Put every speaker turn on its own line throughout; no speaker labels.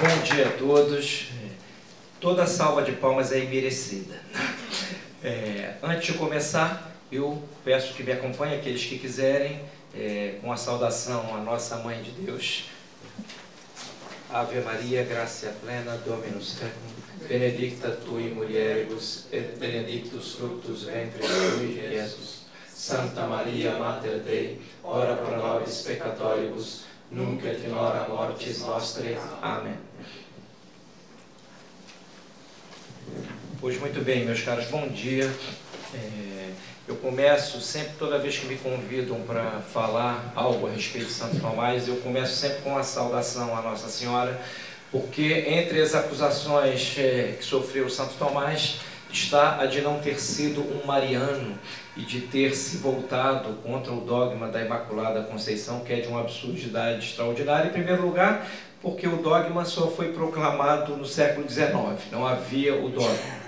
Bom dia a todos. Toda salva de palmas é imerecida. É, antes de começar, eu peço que me acompanhem aqueles que quiserem, é, com a saudação à nossa Mãe de Deus. Ave Maria, gracia plena, Dominus tecum, benedicta tu in mulieribus, et benedictus fructus ventris tui, Jesus. Santa Maria, Mater Dei, ora pro nobis peccatoribus, nunc et in hora mortis nostre. Amém. Pois muito bem, meus caros, bom dia. É, eu começo sempre, toda vez que me convidam para falar algo a respeito de Santo Tomás, eu começo sempre com a saudação à Nossa Senhora, porque entre as acusações é, que sofreu Santo Tomás está a de não ter sido um mariano e de ter se voltado contra o dogma da Imaculada Conceição, que é de uma absurdidade extraordinária. Em primeiro lugar, porque o dogma só foi proclamado no século XIX, não havia o dogma.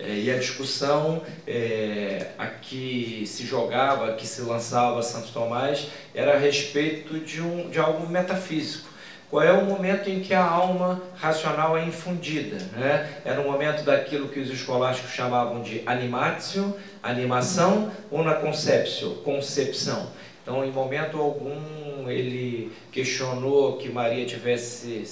É, e a discussão é, a que se jogava, a que se lançava Santo Tomás, era a respeito de, um, de algo metafísico. Qual é o momento em que a alma racional é infundida? Né? Era o momento daquilo que os escolásticos chamavam de animatio, animação, ou na conceptio, concepção. Então, em momento algum, ele questionou que Maria tivesse,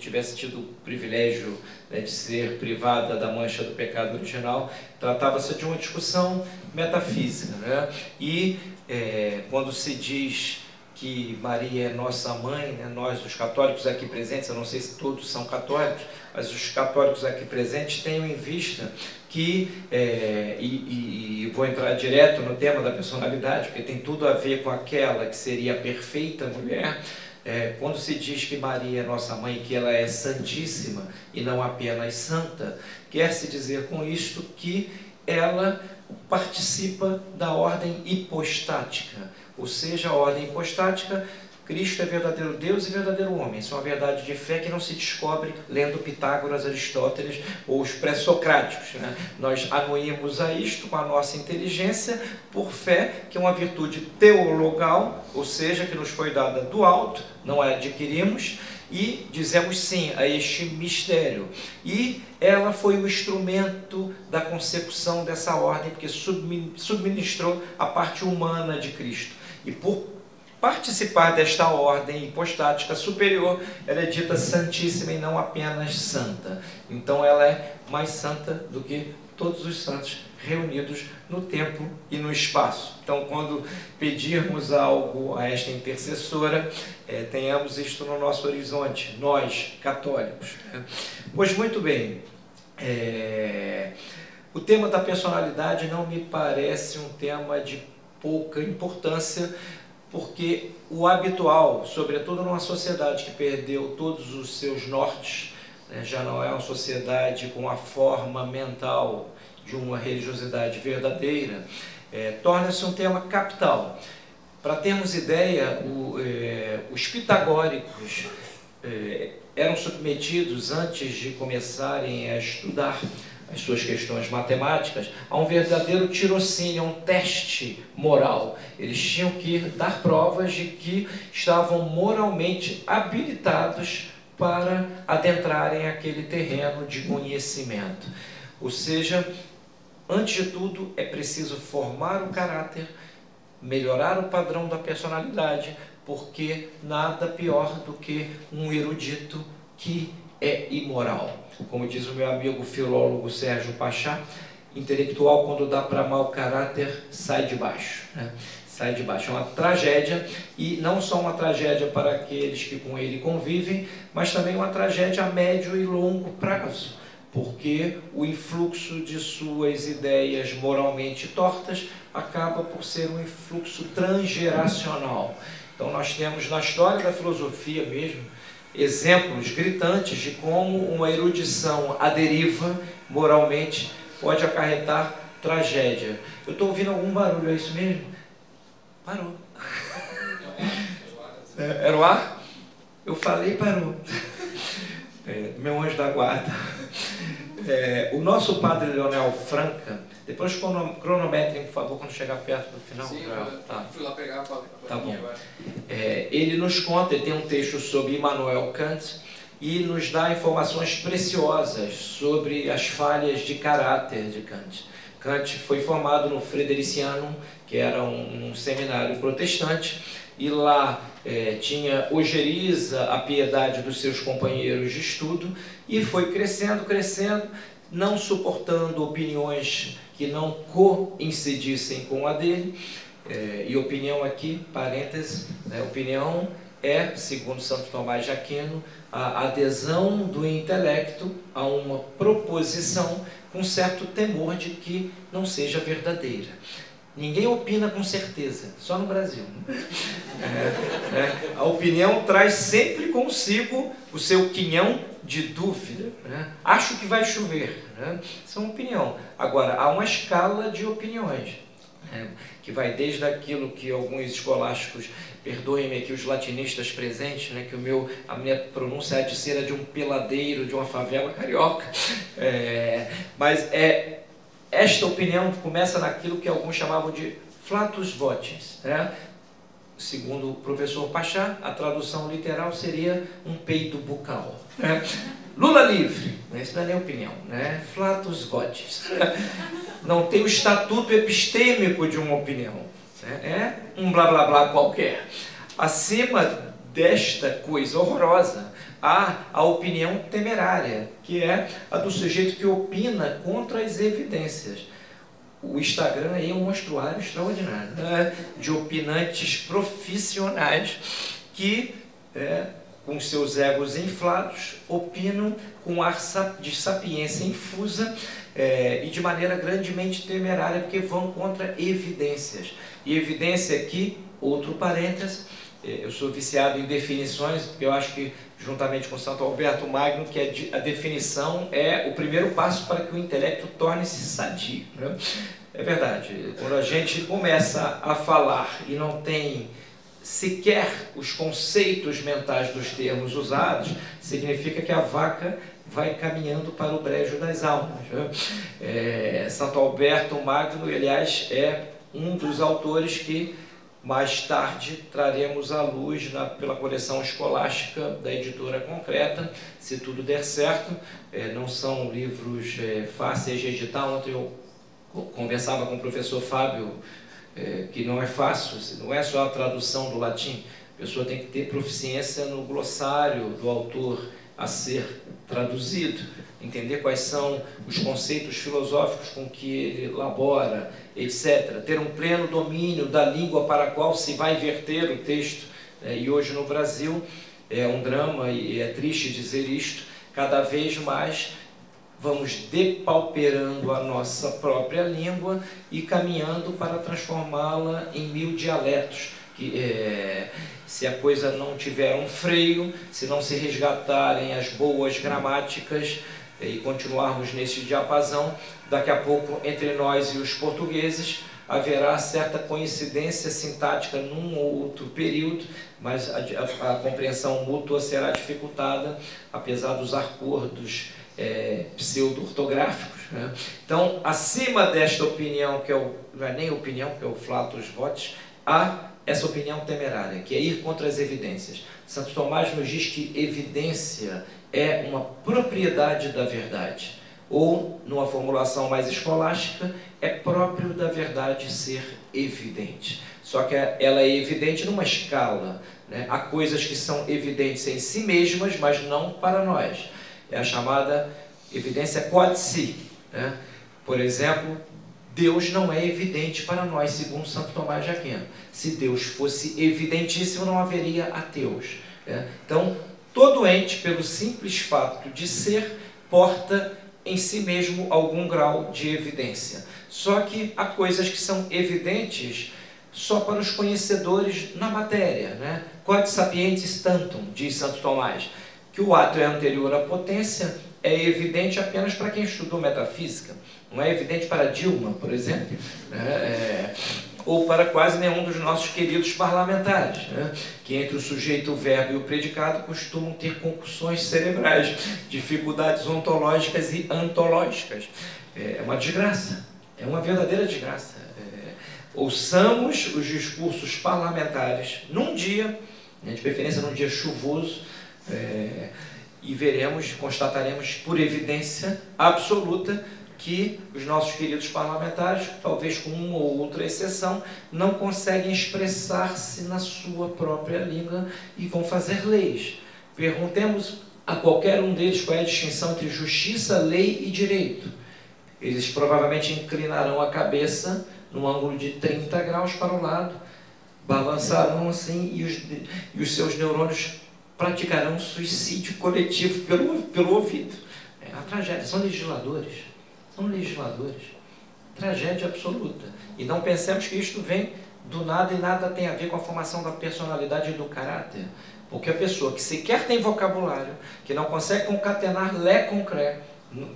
tivesse tido o privilégio né, de ser privada da mancha do pecado original. Tratava-se de uma discussão metafísica. Né? E é, quando se diz que Maria é nossa mãe, né? nós, os católicos aqui presentes, eu não sei se todos são católicos, mas os católicos aqui presentes tenham em vista que, é, e, e, vou entrar direto no tema da personalidade, porque tem tudo a ver com aquela que seria a perfeita mulher, é, quando se diz que Maria é nossa mãe, que ela é santíssima e não apenas santa, quer se dizer com isto que ela participa da ordem hipostática. Ou seja, a ordem hipostática, Cristo é verdadeiro Deus e verdadeiro homem. Isso é uma verdade de fé que não se descobre lendo Pitágoras, Aristóteles ou os pré-socráticos. Né? Nós anuímos a isto com a nossa inteligência por fé, que é uma virtude teologal, ou seja, que nos foi dada do alto, não a adquirimos, e dizemos sim a este mistério. E ela foi o instrumento da consecução dessa ordem, porque subministrou a parte humana de Cristo. E por participar desta ordem hipostática superior, ela é dita santíssima e não apenas santa. Então ela é mais santa do que todos os santos reunidos no tempo e no espaço. Então, quando pedirmos algo a esta intercessora, é, tenhamos isto no nosso horizonte, nós, católicos. Né? Pois muito bem, é, o tema da personalidade não me parece um tema de pouca importância, porque o habitual, sobretudo numa sociedade que perdeu todos os seus nortes, né, já não é uma sociedade com a forma mental de uma religiosidade verdadeira, é, torna-se um tema capital. Para termos ideia, o, é, os pitagóricos é, eram submetidos, antes de começarem a estudar as suas questões matemáticas, a um verdadeiro tirocínio, um teste moral. Eles tinham que dar provas de que estavam moralmente habilitados para adentrarem aquele terreno de conhecimento. Ou seja, antes de tudo, é preciso formar o caráter, melhorar o padrão da personalidade, porque nada pior do que um erudito que é imoral. Como diz o meu amigo filólogo Sérgio Pachá, intelectual quando dá para mau caráter sai de baixo. Né? Sai de baixo. É uma tragédia e não só uma tragédia para aqueles que com ele convivem, mas também uma tragédia a médio e longo prazo, porque o influxo de suas ideias moralmente tortas acaba por ser um influxo transgeracional. Então nós temos na história da filosofia mesmo exemplos gritantes de como uma erudição à deriva moralmente pode acarretar tragédia. Eu estou ouvindo algum barulho, é isso mesmo? Parou. É, era o ar? Eu falei, parou. É, meu anjo da guarda. É, o nosso padre Leonel Franca, depois cronometrem, por favor, quando chegar perto do final.
Sim,
pra,
tá. fui lá pegar a
Tá bom. É, ele nos conta, ele tem um texto sobre Immanuel Kant, e nos dá informações preciosas sobre as falhas de caráter de Kant. Kant foi formado no Fredericianum, que era um, um seminário protestante, e lá é, tinha ojeriza a piedade dos seus companheiros de estudo, e foi crescendo, crescendo, não suportando opiniões que não coincidissem com a dele, é, e opinião aqui, parênteses, né, opinião é, segundo Santo Tomás de Aquino, a adesão do intelecto a uma proposição com certo temor de que não seja verdadeira. Ninguém opina com certeza, só no Brasil. É, é, a opinião traz sempre consigo o seu quinhão de dúvida. Né? Acho que vai chover. Né? Isso é uma opinião. Agora, há uma escala de opiniões, né? que vai desde aquilo que alguns escolásticos, perdoem-me aqui os latinistas presentes, né? que o meu, a minha pronúncia é de ser de um peladeiro de uma favela carioca, é, mas é esta opinião começa naquilo que alguns chamavam de flatus votis. Né? Segundo o professor Pachá, a tradução literal seria um peito bucal. Né? Lula livre, isso não é nem opinião, né? flatus votis. Não tem o estatuto epistêmico de uma opinião. Né? É um blá blá blá qualquer. Acima desta coisa horrorosa, há a opinião temerária, que é a do sujeito que opina contra as evidências. O Instagram aí é um monstruário extraordinário, né? de opinantes profissionais que, é, com seus egos inflados, opinam com ar de sapiência infusa é, e de maneira grandemente temerária, porque vão contra evidências. E evidência aqui, outro parênteses, eu sou viciado em definições, porque eu acho que, juntamente com Santo Alberto Magno, que a definição é o primeiro passo para que o intelecto torne-se sadio. Né? É verdade, quando a gente começa a falar e não tem sequer os conceitos mentais dos termos usados, significa que a vaca vai caminhando para o brejo das almas. Né? É, Santo Alberto Magno, aliás, é um dos autores que mais tarde traremos à luz na, pela coleção escolástica da editora concreta, se tudo der certo. É, não são livros é, fáceis de editar. Ontem eu conversava com o professor Fábio, é, que não é fácil, não é só a tradução do latim. A pessoa tem que ter proficiência no glossário do autor a ser traduzido, entender quais são os conceitos filosóficos com que ele elabora, etc. Ter um pleno domínio da língua para a qual se vai verter o texto. É, e hoje no Brasil é um drama, e é triste dizer isto, cada vez mais vamos depauperando a nossa própria língua e caminhando para transformá-la em mil dialetos. Que, é, se a coisa não tiver um freio, se não se resgatarem as boas gramáticas e continuarmos nesse diapasão, daqui a pouco entre nós e os portugueses haverá certa coincidência sintática num ou outro período, mas a, a, a compreensão mútua será dificultada, apesar dos acordos é, pseudo-ortográficos. Né? Então, acima desta opinião, que é o, não é nem opinião, que é o flatus votis, há essa opinião temerária, que é ir contra as evidências. Santo Tomás nos diz que evidência é uma propriedade da verdade, ou, numa formulação mais escolástica, é próprio da verdade ser evidente. Só que ela é evidente numa escala. Né? Há coisas que são evidentes em si mesmas, mas não para nós é a chamada evidência quod-si. Né? Por exemplo, Deus não é evidente para nós, segundo Santo Tomás de Aquino. Se Deus fosse evidentíssimo, não haveria ateus. Né? Então, todo ente, pelo simples fato de ser, porta em si mesmo algum grau de evidência. Só que há coisas que são evidentes só para os conhecedores na matéria. Né? Quod sapientis tantum, diz Santo Tomás que o ato é anterior à potência é evidente apenas para quem estudou metafísica. Não é evidente para Dilma, por exemplo, né? é, ou para quase nenhum dos nossos queridos parlamentares, né? que entre o sujeito, o verbo e o predicado costumam ter concussões cerebrais, dificuldades ontológicas e antológicas. É uma desgraça, é uma verdadeira desgraça. É, ouçamos os discursos parlamentares num dia, né, de preferência num dia chuvoso, é, e veremos, constataremos por evidência absoluta que os nossos queridos parlamentares, talvez com uma ou outra exceção, não conseguem expressar-se na sua própria língua e vão fazer leis. Perguntemos a qualquer um deles qual é a distinção entre justiça, lei e direito. Eles provavelmente inclinarão a cabeça num ângulo de 30 graus para o lado, balançarão assim e os, e os seus neurônios praticarão suicídio coletivo pelo, pelo ouvido. É uma tragédia. São legisladores. São legisladores. Tragédia absoluta. E não pensemos que isto vem do nada e nada tem a ver com a formação da personalidade e do caráter. Porque a pessoa que sequer tem vocabulário, que não consegue concatenar lé com cré,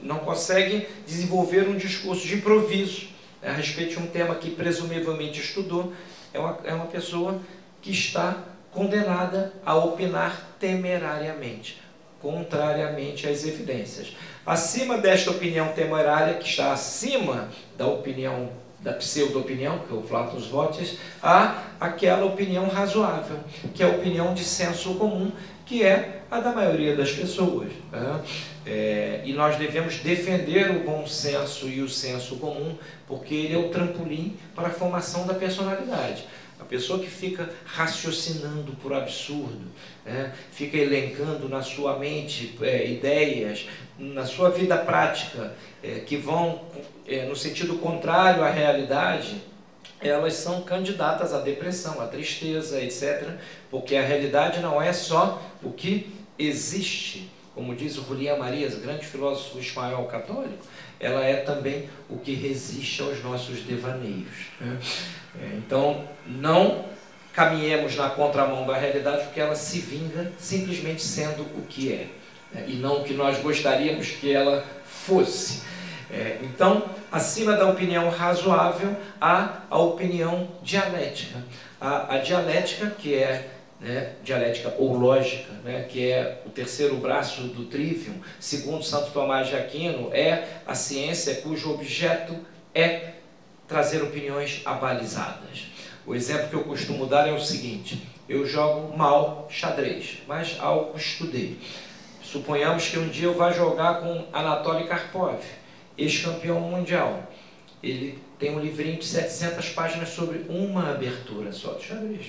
não consegue desenvolver um discurso de improviso a respeito de um tema que presumivelmente estudou, é uma, é uma pessoa que está condenada a opinar temerariamente, contrariamente às evidências. Acima desta opinião temerária, que está acima da opinião da pseudo-opinião, que é o Flatus Votis, há aquela opinião razoável, que é a opinião de senso comum, que é a da maioria das pessoas. Né? É, e nós devemos defender o bom senso e o senso comum, porque ele é o trampolim para a formação da personalidade. A pessoa que fica raciocinando por absurdo, né? fica elencando na sua mente é, ideias, na sua vida prática, é, que vão é, no sentido contrário à realidade, elas são candidatas à depressão, à tristeza, etc. Porque a realidade não é só o que existe, como diz o Julián Marias, grande filósofo espanhol católico, ela é também o que resiste aos nossos devaneios. Né? É, então, não caminhemos na contramão da realidade, porque ela se vinga simplesmente sendo o que é, né? e não o que nós gostaríamos que ela fosse. É, então, acima da opinião razoável, há a opinião dialética. A, a dialética, que é né, dialética ou lógica, né, que é o terceiro braço do trivium, segundo Santo Tomás de Aquino, é a ciência cujo objeto é trazer opiniões abalizadas. O exemplo que eu costumo dar é o seguinte: eu jogo mal xadrez, mas algo estudei. Suponhamos que um dia eu vá jogar com Anatoly Karpov ex-campeão mundial. Ele tem um livrinho de 700 páginas sobre uma abertura só de xadrez,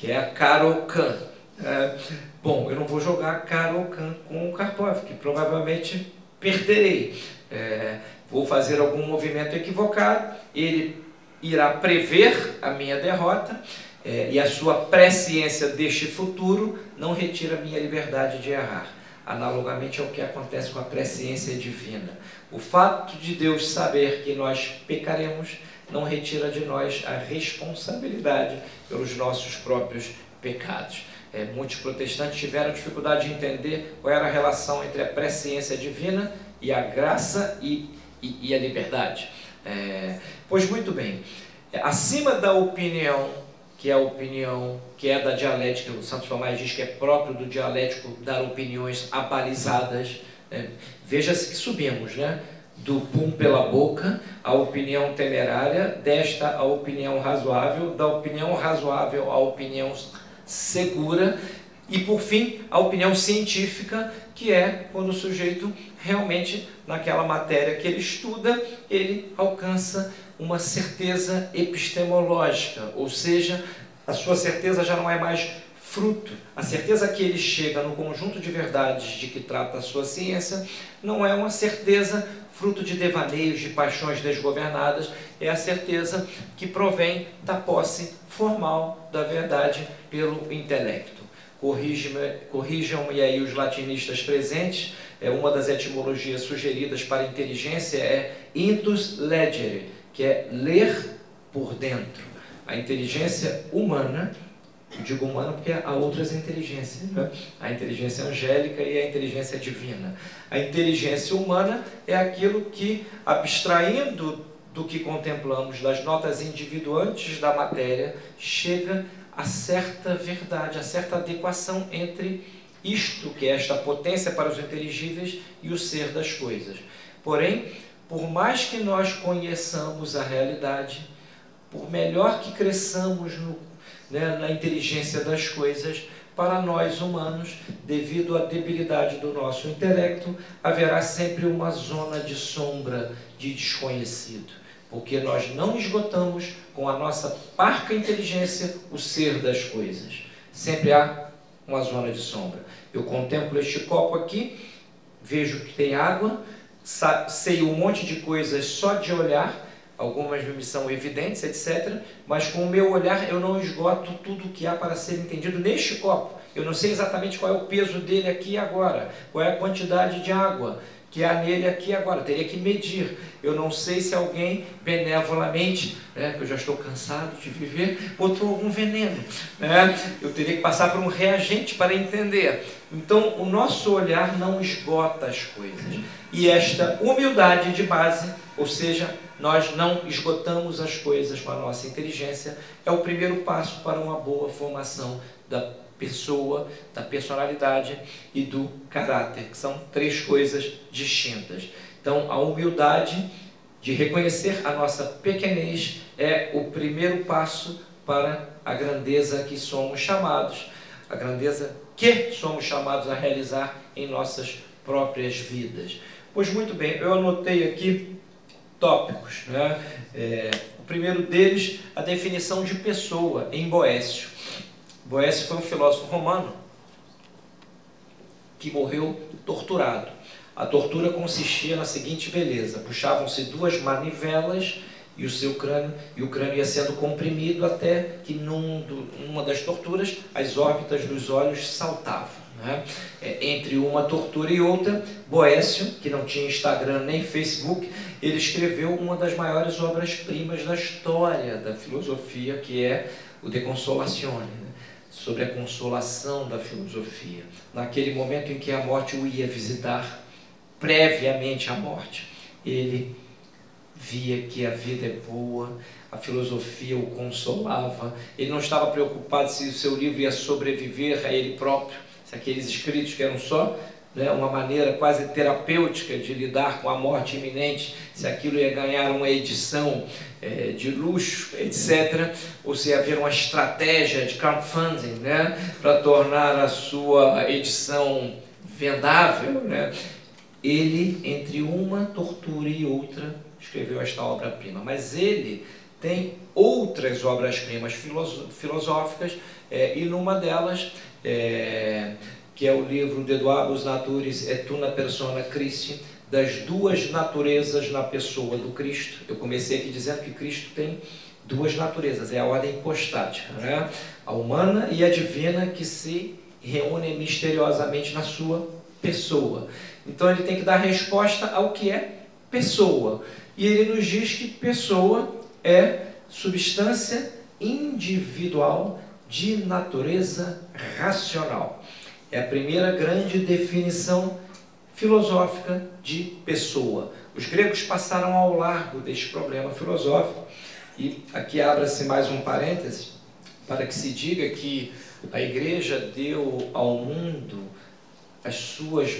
que é a Karokan. É, bom, eu não vou jogar Karokan com o Karpov, que provavelmente perderei. É, vou fazer algum movimento equivocado, ele irá prever a minha derrota é, e a sua presciência deste futuro não retira minha liberdade de errar. Analogamente ao que acontece com a presciência divina. O fato de Deus saber que nós pecaremos não retira de nós a responsabilidade pelos nossos próprios pecados. É, muitos protestantes tiveram dificuldade de entender qual era a relação entre a presciência divina e a graça e, e, e a liberdade. É, pois muito bem, acima da opinião, que é a opinião que é da dialética, o Santo Tomás diz que é próprio do dialético dar opiniões abalizadas, é, Veja-se que subimos, né? Do pum pela boca, a opinião temerária, desta a opinião razoável, da opinião razoável à opinião segura e, por fim, a opinião científica, que é quando o sujeito realmente, naquela matéria que ele estuda, ele alcança uma certeza epistemológica, ou seja, a sua certeza já não é mais fruto, a certeza que ele chega no conjunto de verdades de que trata a sua ciência, não é uma certeza fruto de devaneios, de paixões desgovernadas, é a certeza que provém da posse formal da verdade pelo intelecto. Corrijam-me aí os latinistas presentes, é uma das etimologias sugeridas para inteligência é intus legere, que é ler por dentro. A inteligência humana digo humana porque há outras inteligências, né? a inteligência angélica e a inteligência divina. A inteligência humana é aquilo que, abstraindo do que contemplamos, das notas individuantes da matéria, chega a certa verdade, a certa adequação entre isto, que é esta potência para os inteligíveis, e o ser das coisas. Porém, por mais que nós conheçamos a realidade, por melhor que cresçamos no né, na inteligência das coisas, para nós humanos, devido à debilidade do nosso intelecto, haverá sempre uma zona de sombra de desconhecido, porque nós não esgotamos com a nossa parca inteligência o ser das coisas. Sempre há uma zona de sombra. Eu contemplo este copo aqui, vejo que tem água, sei um monte de coisas só de olhar, algumas me são evidentes, etc. Mas com o meu olhar eu não esgoto tudo o que há para ser entendido neste copo. Eu não sei exatamente qual é o peso dele aqui agora, qual é a quantidade de água que há nele aqui agora. Teria que medir. Eu não sei se alguém benevolamente, né, que eu já estou cansado de viver, botou algum veneno. Né? Eu teria que passar por um reagente para entender. Então, o nosso olhar não esgota as coisas. E esta humildade de base, ou seja, nós não esgotamos as coisas com a nossa inteligência, é o primeiro passo para uma boa formação da pessoa, da personalidade e do caráter, que são três coisas distintas. Então, a humildade de reconhecer a nossa pequenez é o primeiro passo para a grandeza que somos chamados, a grandeza que somos chamados a realizar em nossas próprias vidas. Pois muito bem, eu anotei aqui tópicos. Né? É, o primeiro deles, a definição de pessoa em Boécio. Boécio foi um filósofo romano que morreu torturado. A tortura consistia na seguinte beleza: puxavam-se duas manivelas e o seu crânio e o crânio ia sendo comprimido até que num, numa das torturas as órbitas dos olhos saltavam. Né? É, entre uma tortura e outra, Boécio, que não tinha Instagram nem Facebook, ele escreveu uma das maiores obras-primas da história da filosofia, que é o De Consolatione. Né? sobre a consolação da filosofia. Naquele momento em que a morte o ia visitar, previamente à morte, ele via que a vida é boa, a filosofia o consolava, ele não estava preocupado se o seu livro ia sobreviver a ele próprio, se aqueles escritos que eram só né, uma maneira quase terapêutica de lidar com a morte iminente, se aquilo ia ganhar uma edição é, de luxo, etc., ou se havia uma estratégia de crowdfunding né, para tornar a sua edição vendável. Né, ele, entre uma tortura e outra, escreveu esta obra-prima. Mas ele tem outras obras-primas filosóficas, é, e numa delas. É, que é o livro de Eduardo Naturis et una persona Christi, das duas naturezas na pessoa do Cristo. Eu comecei aqui dizendo que Cristo tem duas naturezas, é a ordem hipostática, né? a humana e a divina que se reúnem misteriosamente na sua pessoa. Então ele tem que dar resposta ao que é pessoa. E ele nos diz que pessoa é substância individual de natureza racional. É a primeira grande definição filosófica de pessoa. Os gregos passaram ao largo deste problema filosófico e aqui abre-se mais um parêntese para que se diga que a igreja deu ao mundo as suas,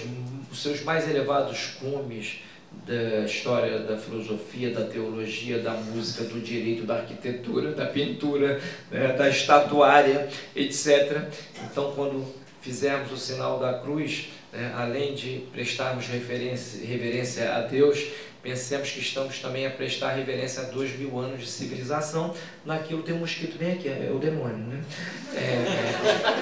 os seus mais elevados cumes da história da filosofia, da teologia, da música, do direito, da arquitetura, da pintura, né, da estatuária, etc. Então, quando fizermos o sinal da cruz, né, além de prestarmos reverência a Deus, pensemos que estamos também a prestar reverência a dois mil anos de civilização. Naquilo tem um mosquito bem aqui, é o demônio, né? É,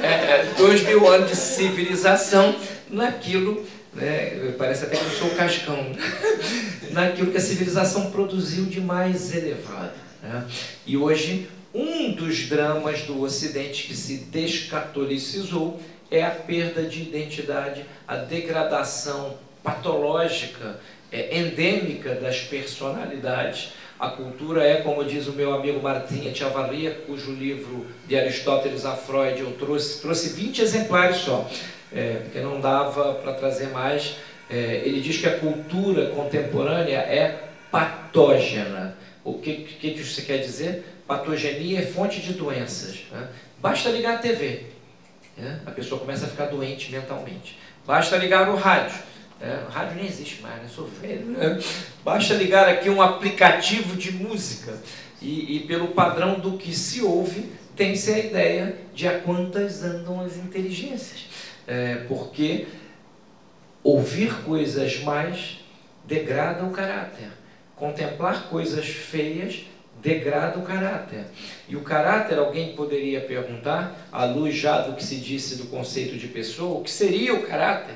é, é, dois mil anos de civilização naquilo, né, parece até que eu sou cascão, naquilo que a civilização produziu de mais elevado. Né? E hoje, um dos dramas do Ocidente que se descatolicizou é a perda de identidade, a degradação patológica, é, endêmica das personalidades. A cultura é, como diz o meu amigo Martinha Tiavalia, cujo livro de Aristóteles a Freud eu trouxe, trouxe 20 exemplares só, é, porque não dava para trazer mais. É, ele diz que a cultura contemporânea é patógena. O que, que, que isso quer dizer? Patogenia é fonte de doenças. Né? Basta ligar a TV né? a pessoa começa a ficar doente mentalmente. Basta ligar o rádio. Né? O rádio nem existe mais, né? sou velho. Né? Basta ligar aqui um aplicativo de música e, e, pelo padrão do que se ouve, tem-se a ideia de a quantas andam as inteligências. É, porque ouvir coisas mais degrada o caráter. Contemplar coisas feias degrada o caráter. E o caráter, alguém poderia perguntar, à luz já do que se disse do conceito de pessoa, o que seria o caráter?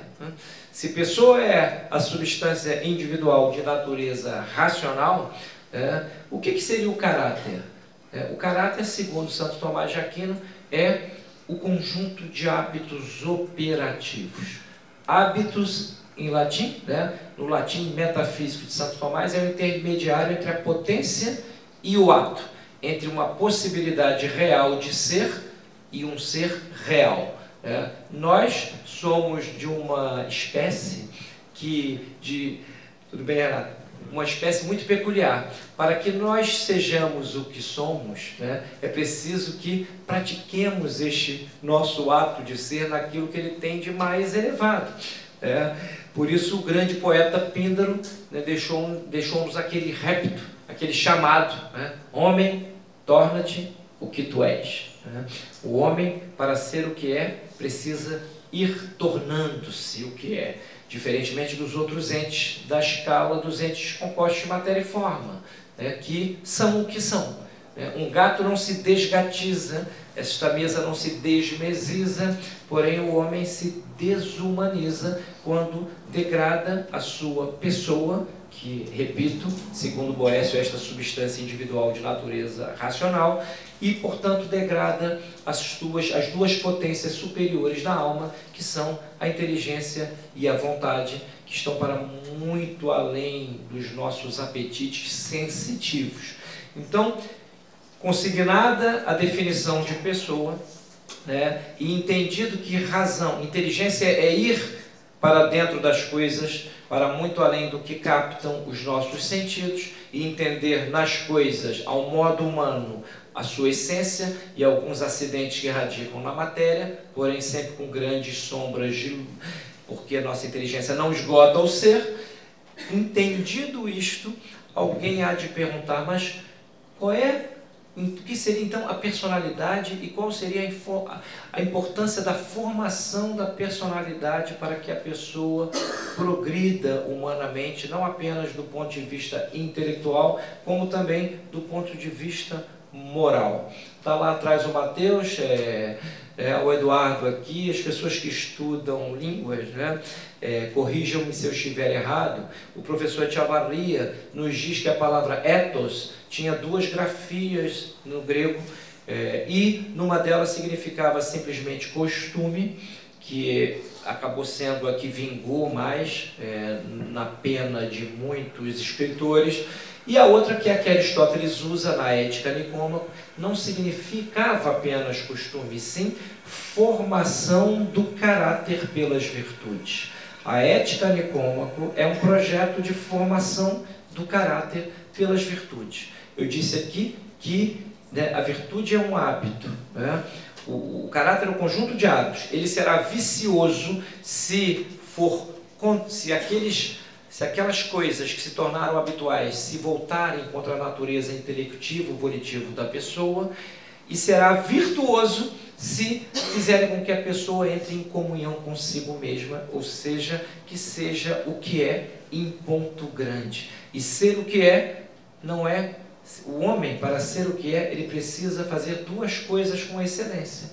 Se pessoa é a substância individual de natureza racional, é, o que, que seria o caráter? É, o caráter, segundo Santo Tomás de Aquino, é o conjunto de hábitos operativos. Hábitos, em latim, né? no latim metafísico de Santo Tomás, é o intermediário entre a potência e o ato, entre uma possibilidade real de ser e um ser real. É, nós somos de uma espécie que, de, tudo bem, Renato? uma espécie muito peculiar. Para que nós sejamos o que somos, né, é preciso que pratiquemos este nosso ato de ser naquilo que ele tem de mais elevado. É, por isso o grande poeta Píndaro né, deixou-nos deixou aquele repto, aquele chamado, né, homem, torna-te o que tu és. Né? O homem, para ser o que é, precisa ir tornando-se o que é diferentemente dos outros entes da escala dos entes compostos de matéria e forma, né, que são o que são. Né. Um gato não se desgatiza, esta mesa não se desmesiza, porém o homem se desumaniza quando degrada a sua pessoa, que, repito, segundo Boécio, esta substância individual de natureza racional, e, portanto, degrada as duas, as duas potências superiores da alma, que são a inteligência e a vontade, que estão para muito além dos nossos apetites sensitivos. Então, consignada a definição de pessoa, né, e entendido que razão, inteligência é ir para dentro das coisas, para muito além do que captam os nossos sentidos, e entender nas coisas, ao modo humano, a sua essência e alguns acidentes que radicam na matéria, porém sempre com grandes sombras de porque a nossa inteligência não esgota o ser. Entendido isto, alguém há de perguntar, mas qual é o que seria então a personalidade e qual seria a, a importância da formação da personalidade para que a pessoa progrida humanamente, não apenas do ponto de vista intelectual, como também do ponto de vista moral. Está lá atrás o Mateus, é, é, o Eduardo aqui, as pessoas que estudam línguas, né? É, corrijam-me se eu estiver errado, o professor Tiavaria nos diz que a palavra ethos tinha duas grafias no grego, é, e numa delas significava simplesmente costume, que acabou sendo a que vingou mais é, na pena de muitos escritores, e a outra que é a que Aristóteles usa na Ética Nicômaco, não significava apenas costume, sim formação do caráter pelas virtudes. A Ética Nicômaco é um projeto de formação do caráter pelas virtudes. Eu disse aqui que né, a virtude é um hábito. Né? O, o caráter é um conjunto de hábitos. Ele será vicioso se for se aqueles se aquelas coisas que se tornaram habituais se voltarem contra a natureza intelectiva, volitiva da pessoa, e será virtuoso se fizerem com que a pessoa entre em comunhão consigo mesma, ou seja, que seja o que é em ponto grande. E ser o que é não é o homem, para ser o que é, ele precisa fazer duas coisas com excelência: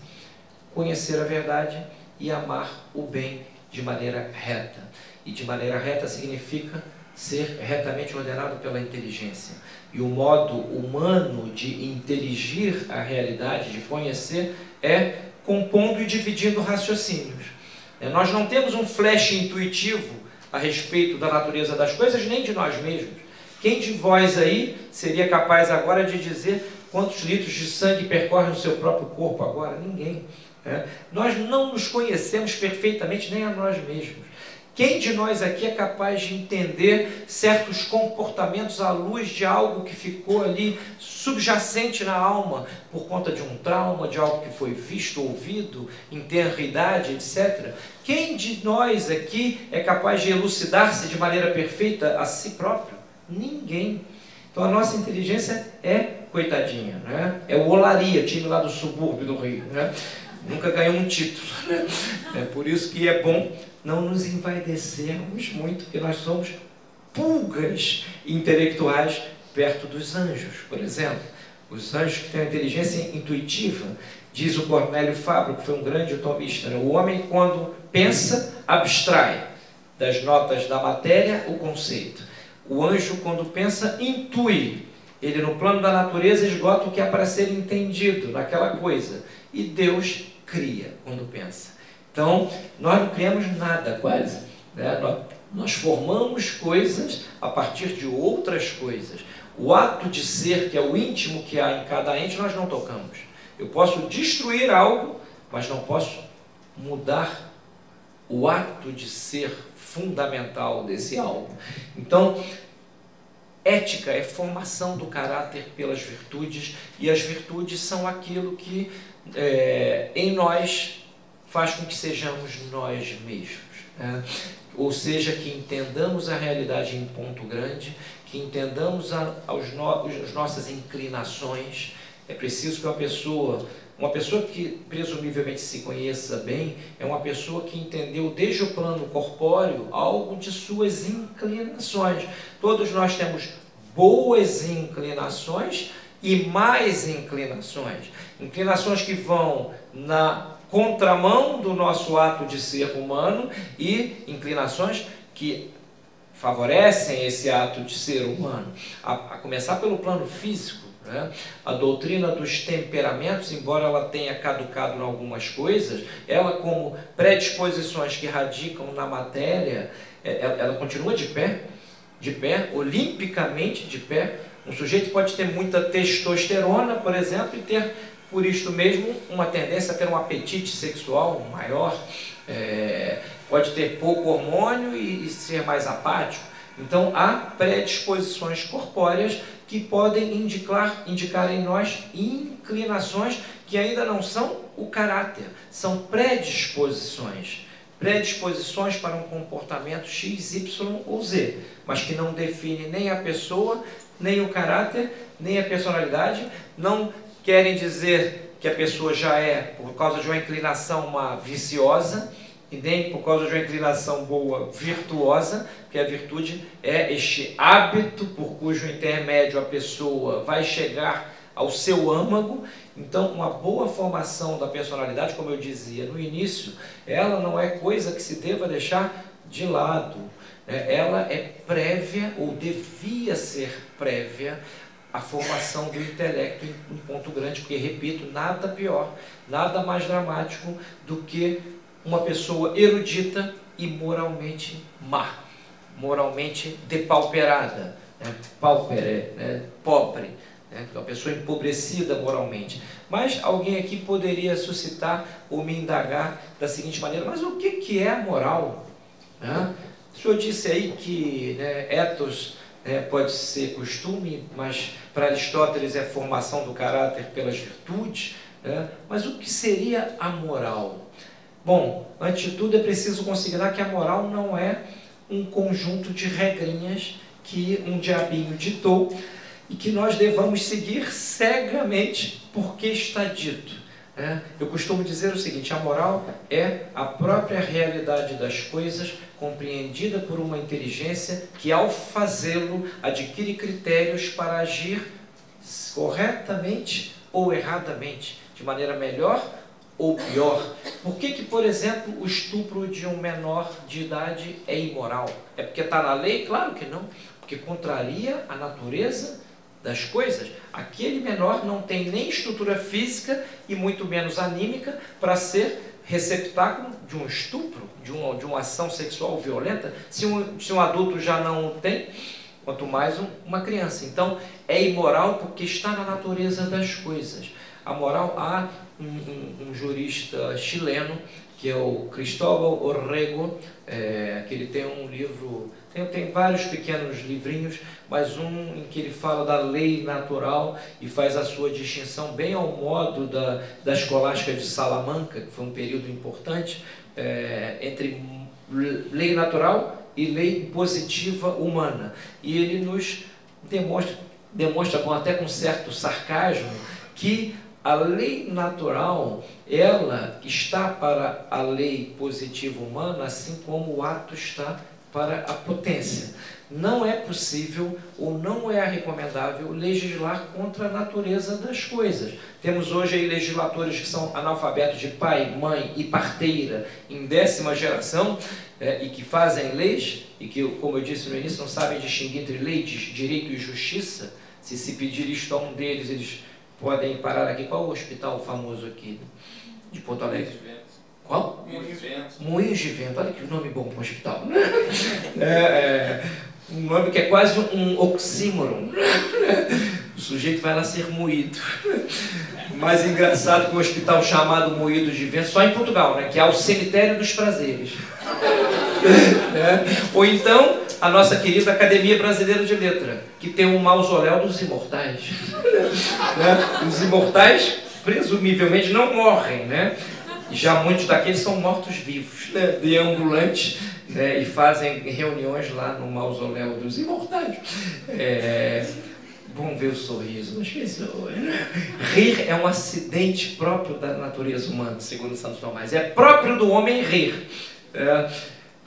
conhecer a verdade e amar o bem de maneira reta. E de maneira reta significa ser retamente ordenado pela inteligência. E o modo humano de inteligir a realidade, de conhecer, é compondo e dividindo raciocínios. É, nós não temos um flash intuitivo a respeito da natureza das coisas, nem de nós mesmos. Quem de vós aí seria capaz agora de dizer quantos litros de sangue percorrem o seu próprio corpo agora? Ninguém. É. Nós não nos conhecemos perfeitamente nem a nós mesmos. Quem de nós aqui é capaz de entender certos comportamentos à luz de algo que ficou ali subjacente na alma por conta de um trauma, de algo que foi visto, ouvido, em tenra idade, etc? Quem de nós aqui é capaz de elucidar-se de maneira perfeita a si próprio? Ninguém. Então a nossa inteligência é coitadinha, né? é o Olaria, time lá do subúrbio do Rio. Né? Nunca ganhou um título. Né? É por isso que é bom não nos envaidecermos muito, porque nós somos pulgas intelectuais perto dos anjos, por exemplo. Os anjos que têm a inteligência intuitiva, diz o Cornélio Fabro, que foi um grande utomista, né? o homem quando pensa, abstrai das notas da matéria o conceito. O anjo, quando pensa, intui. Ele, no plano da natureza, esgota o que é para ser entendido naquela coisa. E Deus cria quando pensa. Então, nós não criamos nada quase. Né? Nós, nós formamos coisas a partir de outras coisas. O ato de ser, que é o íntimo que há em cada ente, nós não tocamos. Eu posso destruir algo, mas não posso mudar o ato de ser fundamental desse algo. Então, ética é formação do caráter pelas virtudes, e as virtudes são aquilo que é, em nós faz com que sejamos nós mesmos. Né? Ou seja, que entendamos a realidade em ponto grande, que entendamos a, aos no, as nossas inclinações. É preciso que uma pessoa, uma pessoa que presumivelmente se conheça bem, é uma pessoa que entendeu desde o plano corpóreo algo de suas inclinações. Todos nós temos boas inclinações e mais inclinações. Inclinações que vão na contramão do nosso ato de ser humano e inclinações que favorecem esse ato de ser humano. A, a começar pelo plano físico. Né? A doutrina dos temperamentos, embora ela tenha caducado em algumas coisas, ela, como predisposições que radicam na matéria, é, ela, continua de pé, de pé, olimpicamente de pé. Um sujeito pode ter muita testosterona, por exemplo, e ter por isto mesmo, uma tendência a ter um apetite sexual maior, é, pode ter pouco hormônio e, e ser mais apático. Então, há predisposições corpóreas que podem indicar, indicar em nós inclinações que ainda não são o caráter, são predisposições. Predisposições para um comportamento X, Y ou Z, mas que não define nem a pessoa, nem o caráter, nem a personalidade, não querem dizer que a pessoa já é, por causa de uma inclinação, uma viciosa, e nem por causa de uma inclinação boa, virtuosa, que a virtude é este hábito por cujo intermédio a pessoa vai chegar ao seu âmago. Então, uma boa formação da personalidade, como eu dizia no início, ela não é coisa que se deva deixar de lado. É, ela é prévia, ou devia ser prévia, a formação do intelecto em um ponto grande, porque, repito, nada pior, nada mais dramático do que uma pessoa erudita e moralmente má, moralmente depauperada, né? paupere, né? pobre, né? uma pessoa empobrecida moralmente. Mas alguém aqui poderia suscitar ou me indagar da seguinte maneira: mas o que, que é moral? Né? O senhor disse aí que né, ethos é, pode ser costume, mas para Aristóteles é formação do caráter pelas virtudes. Né? Mas o que seria a moral? Bom, antes de tudo é preciso considerar que a moral não é um conjunto de regrinhas que um diabinho ditou e que nós devamos seguir cegamente porque está dito. Né? Eu costumo dizer o seguinte: a moral é a própria realidade das coisas compreendida por uma inteligência que, ao fazê-lo, adquire critérios para agir corretamente ou erradamente, de maneira melhor ou pior. Por que, que, por exemplo, o estupro de um menor de idade é imoral? É porque está na lei? Claro que não, porque contraria a natureza das coisas. Aquele menor não tem nem estrutura física e muito menos anímica para ser receptáculo de um estupro, de uma, de uma ação sexual violenta, se um, se um adulto já não tem, quanto mais um, uma criança. Então, é imoral porque está na natureza das coisas. A moral, há um, um, um jurista chileno, que é o Cristóbal Orrego, é, que ele tem um livro tem, tem vários pequenos livrinhos, mas um em que ele fala da lei natural e faz a sua distinção bem ao modo da, da escolástica de Salamanca, que foi um período importante, é, entre lei natural e lei positiva humana. E ele nos demonstra demonstra com, até com certo sarcasmo que a lei natural, ela está para a lei positiva humana, assim como o ato está para a potência. Não é possível ou não é recomendável legislar contra a natureza das coisas. Temos hoje aí legisladores que são analfabetos de pai, mãe e parteira em décima geração é, e que fazem leis e que, como eu disse no início, não sabem distinguir entre lei, direito e justiça. Se se pedir isto a um deles, eles podem parar aqui. Qual o hospital famoso aqui de Porto Alegre? Qual? Moinhos de Vento. Moinhos de Vento. Olha que nome bom para um hospital. é, é, um nome que é quase um oxímoron. O sujeito vai lá ser moído. Mais engraçado que um hospital chamado Moídos de Vento, só em Portugal, né? que é o Cemitério dos Prazeres. é. Ou então, a nossa querida Academia Brasileira de Letra, que tem um mausoléu dos imortais. né? Os imortais, presumivelmente, não morrem, né? Já muitos daqueles são mortos-vivos, né? deambulantes né, e fazem reuniões lá no mausoléu dos imortais. É, bom ver o sorriso das pessoas. Né? Rir é um acidente próprio da natureza humana, segundo Santo Tomás. É próprio do homem rir. É,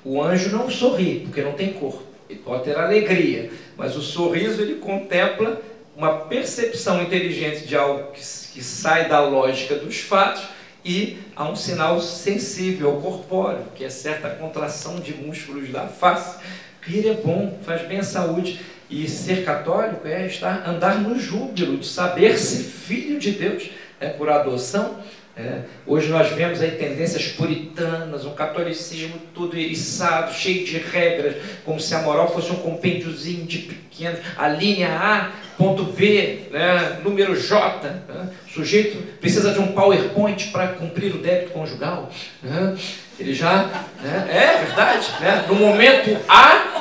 o anjo não sorri, porque não tem corpo. Ele pode ter alegria, mas o sorriso ele contempla uma percepção inteligente de algo que, que sai da lógica dos fatos e há um sinal sensível ao corpóreo, que é certa contração de músculos da face. Rir é bom, faz bem à saúde. E ser católico é estar, andar no júbilo, de saber-se filho de Deus é, por adoção. É. Hoje nós vemos aí tendências puritanas, um catolicismo todo eriçado, cheio de regras, como se a moral fosse um compêndiozinho de pequenos. A linha A ponto B, né, número J. Né, o sujeito precisa de um PowerPoint para cumprir o débito conjugal. Né, ele já. Né, é verdade. Né, no momento A,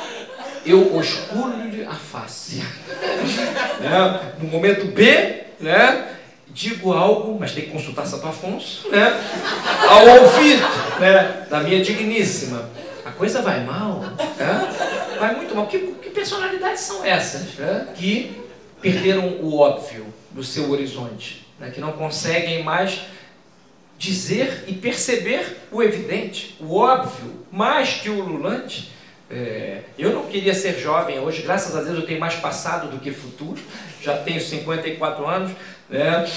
eu oscuro-lhe a face. Né, no momento B, né, digo algo, mas tem que consultar Santo Afonso, né, ao ouvido né, da minha digníssima. A coisa vai mal, né, vai muito mal. Que, que personalidades são essas né, que perderam o óbvio do seu horizonte, né? que não conseguem mais dizer e perceber o evidente, o óbvio, mais que o ululante. É, eu não queria ser jovem hoje, graças a Deus eu tenho mais passado do que futuro, já tenho 54 anos, né?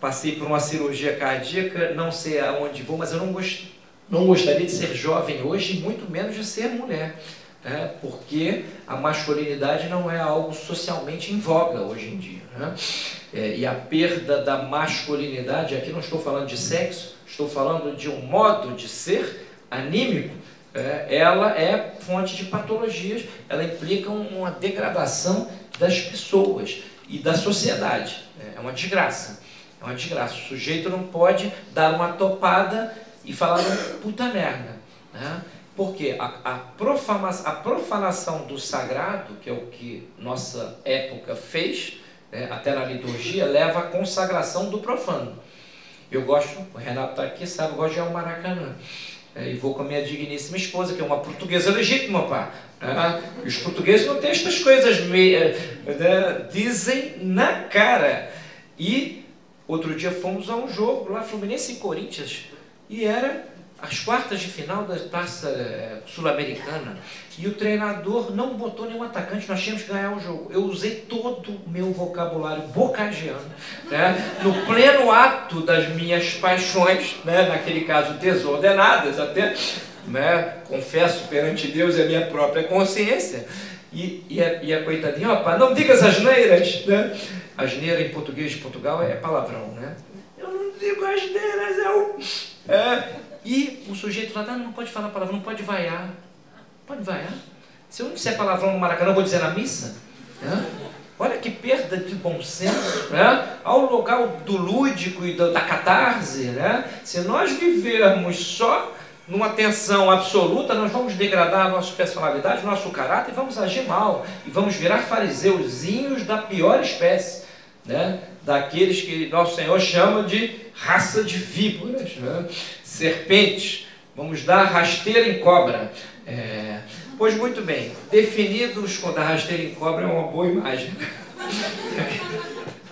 passei por uma cirurgia cardíaca, não sei aonde vou, mas eu não, gost, não gostaria de ser jovem hoje, muito menos de ser mulher né? porque a masculinidade não é algo socialmente em voga hoje em dia. Né? É, e a perda da masculinidade, aqui não estou falando de sexo, estou falando de um modo de ser anímico, é, ela é fonte de patologias, ela implica uma degradação das pessoas e da sociedade. É, é uma desgraça. É uma desgraça. O sujeito não pode dar uma topada e falar puta merda. Né? Porque a, a, profanação, a profanação do sagrado, que é o que nossa época fez, né, até na liturgia, leva à consagração do profano. Eu gosto, o Renato está aqui, sabe, eu gosto de ir ao Maracanã. É, e vou com a minha digníssima esposa, que é uma portuguesa legítima, pá. Né? Os portugueses não têm estas coisas, me, é, dizem na cara. E outro dia fomos a um jogo lá, Fluminense e Corinthians, e era as quartas de final da taça eh, sul-americana e o treinador não botou nenhum atacante, nós tínhamos que ganhar o jogo. Eu usei todo o meu vocabulário bocagiano, né, no pleno ato das minhas paixões, né, naquele caso desordenadas até, né, confesso perante Deus e a minha própria consciência. E, e, a, e a coitadinha, opa, não diga as asneiras, né? Asneira em português de Portugal é palavrão, né? Eu não digo asneiras, eu... É, e o sujeito lá, não, não pode falar palavrão, não pode vaiar. Pode vaiar. Se eu não disser palavrão no Maracanã, eu vou dizer na missa? Olha que perda de bom senso. Né? Ao lugar do lúdico e da catarse, né? se nós vivermos só numa tensão absoluta, nós vamos degradar a nossa personalidade, nosso caráter e vamos agir mal. E vamos virar fariseuzinhos da pior espécie. Né? Daqueles que nosso Senhor chama de raça de víboras. Né? Serpentes, vamos dar rasteira em cobra. É, pois muito bem, definidos com a rasteira em cobra é uma boa imagem.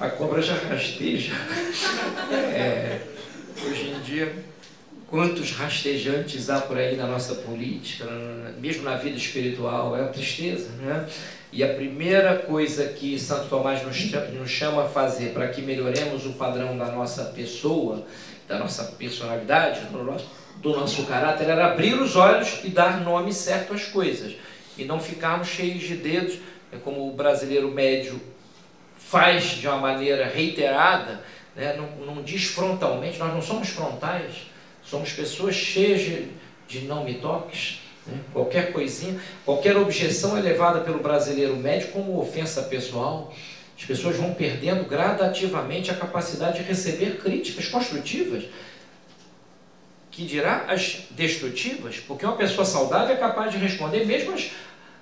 A cobra já rasteja. É, hoje em dia, quantos rastejantes há por aí na nossa política, mesmo na vida espiritual, é uma tristeza, né? E a primeira coisa que Santo Tomás nos chama a fazer para que melhoremos o padrão da nossa pessoa, da nossa personalidade, do nosso, do nosso caráter, era abrir os olhos e dar nome certo às coisas. E não ficarmos cheios de dedos, é como o brasileiro médio faz de uma maneira reiterada, né? não, não diz frontalmente, nós não somos frontais, somos pessoas cheias de, não me toques né? Qualquer coisinha, qualquer objeção é levada pelo brasileiro médio como ofensa pessoal. As pessoas vão perdendo gradativamente a capacidade de receber críticas construtivas, que dirá as destrutivas, porque uma pessoa saudável é capaz de responder mesmo as,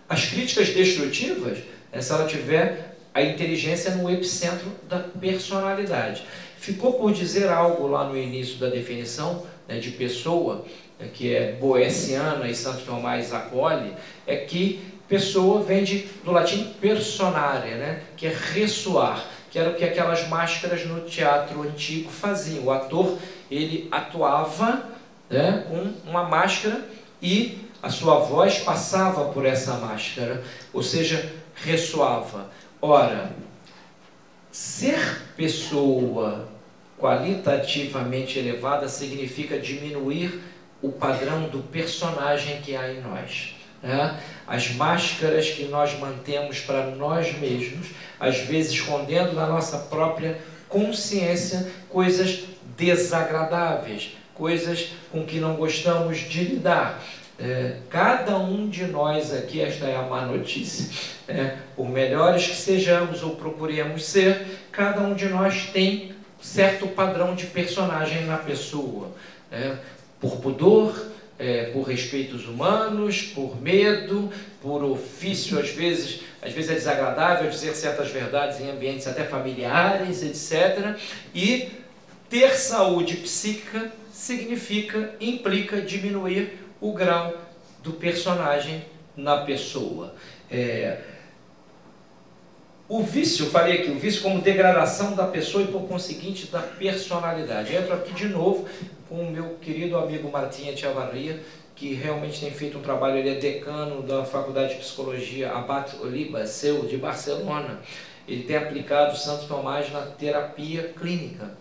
as críticas destrutivas, né, se ela tiver a inteligência no epicentro da personalidade. Ficou por dizer algo lá no início da definição né, de pessoa, né, que é boeciana e Santo Tomás acolhe, é que pessoa vem de, do latim personare, né, que é ressoar, que era o que aquelas máscaras no teatro antigo faziam. O ator ele atuava né, com uma máscara e a sua voz passava por essa máscara, ou seja, ressoava. Ora, ser pessoa qualitativamente elevada significa diminuir o padrão do personagem que há em nós. Né? As máscaras que nós mantemos para nós mesmos, às vezes escondendo na nossa própria consciência coisas desagradáveis, coisas com que não gostamos de lidar. É, cada um de nós aqui, esta é a má notícia, é, por melhores que sejamos ou procuremos ser, cada um de nós tem certo padrão de personagem na pessoa. É, por pudor, é, por respeitos humanos, por medo, por ofício, às vezes, às vezes é desagradável dizer certas verdades em ambientes até familiares, etc. E ter saúde psíquica significa, implica diminuir o grau do personagem na pessoa. É, o vício, eu falei aqui, o vício como degradação da pessoa e por conseguinte da personalidade. Entro aqui de novo com o meu querido amigo Martinha Tiavarria, que realmente tem feito um trabalho, ele é decano da Faculdade de Psicologia Abat Oliba, seu, de Barcelona. Ele tem aplicado Santo Tomás na terapia clínica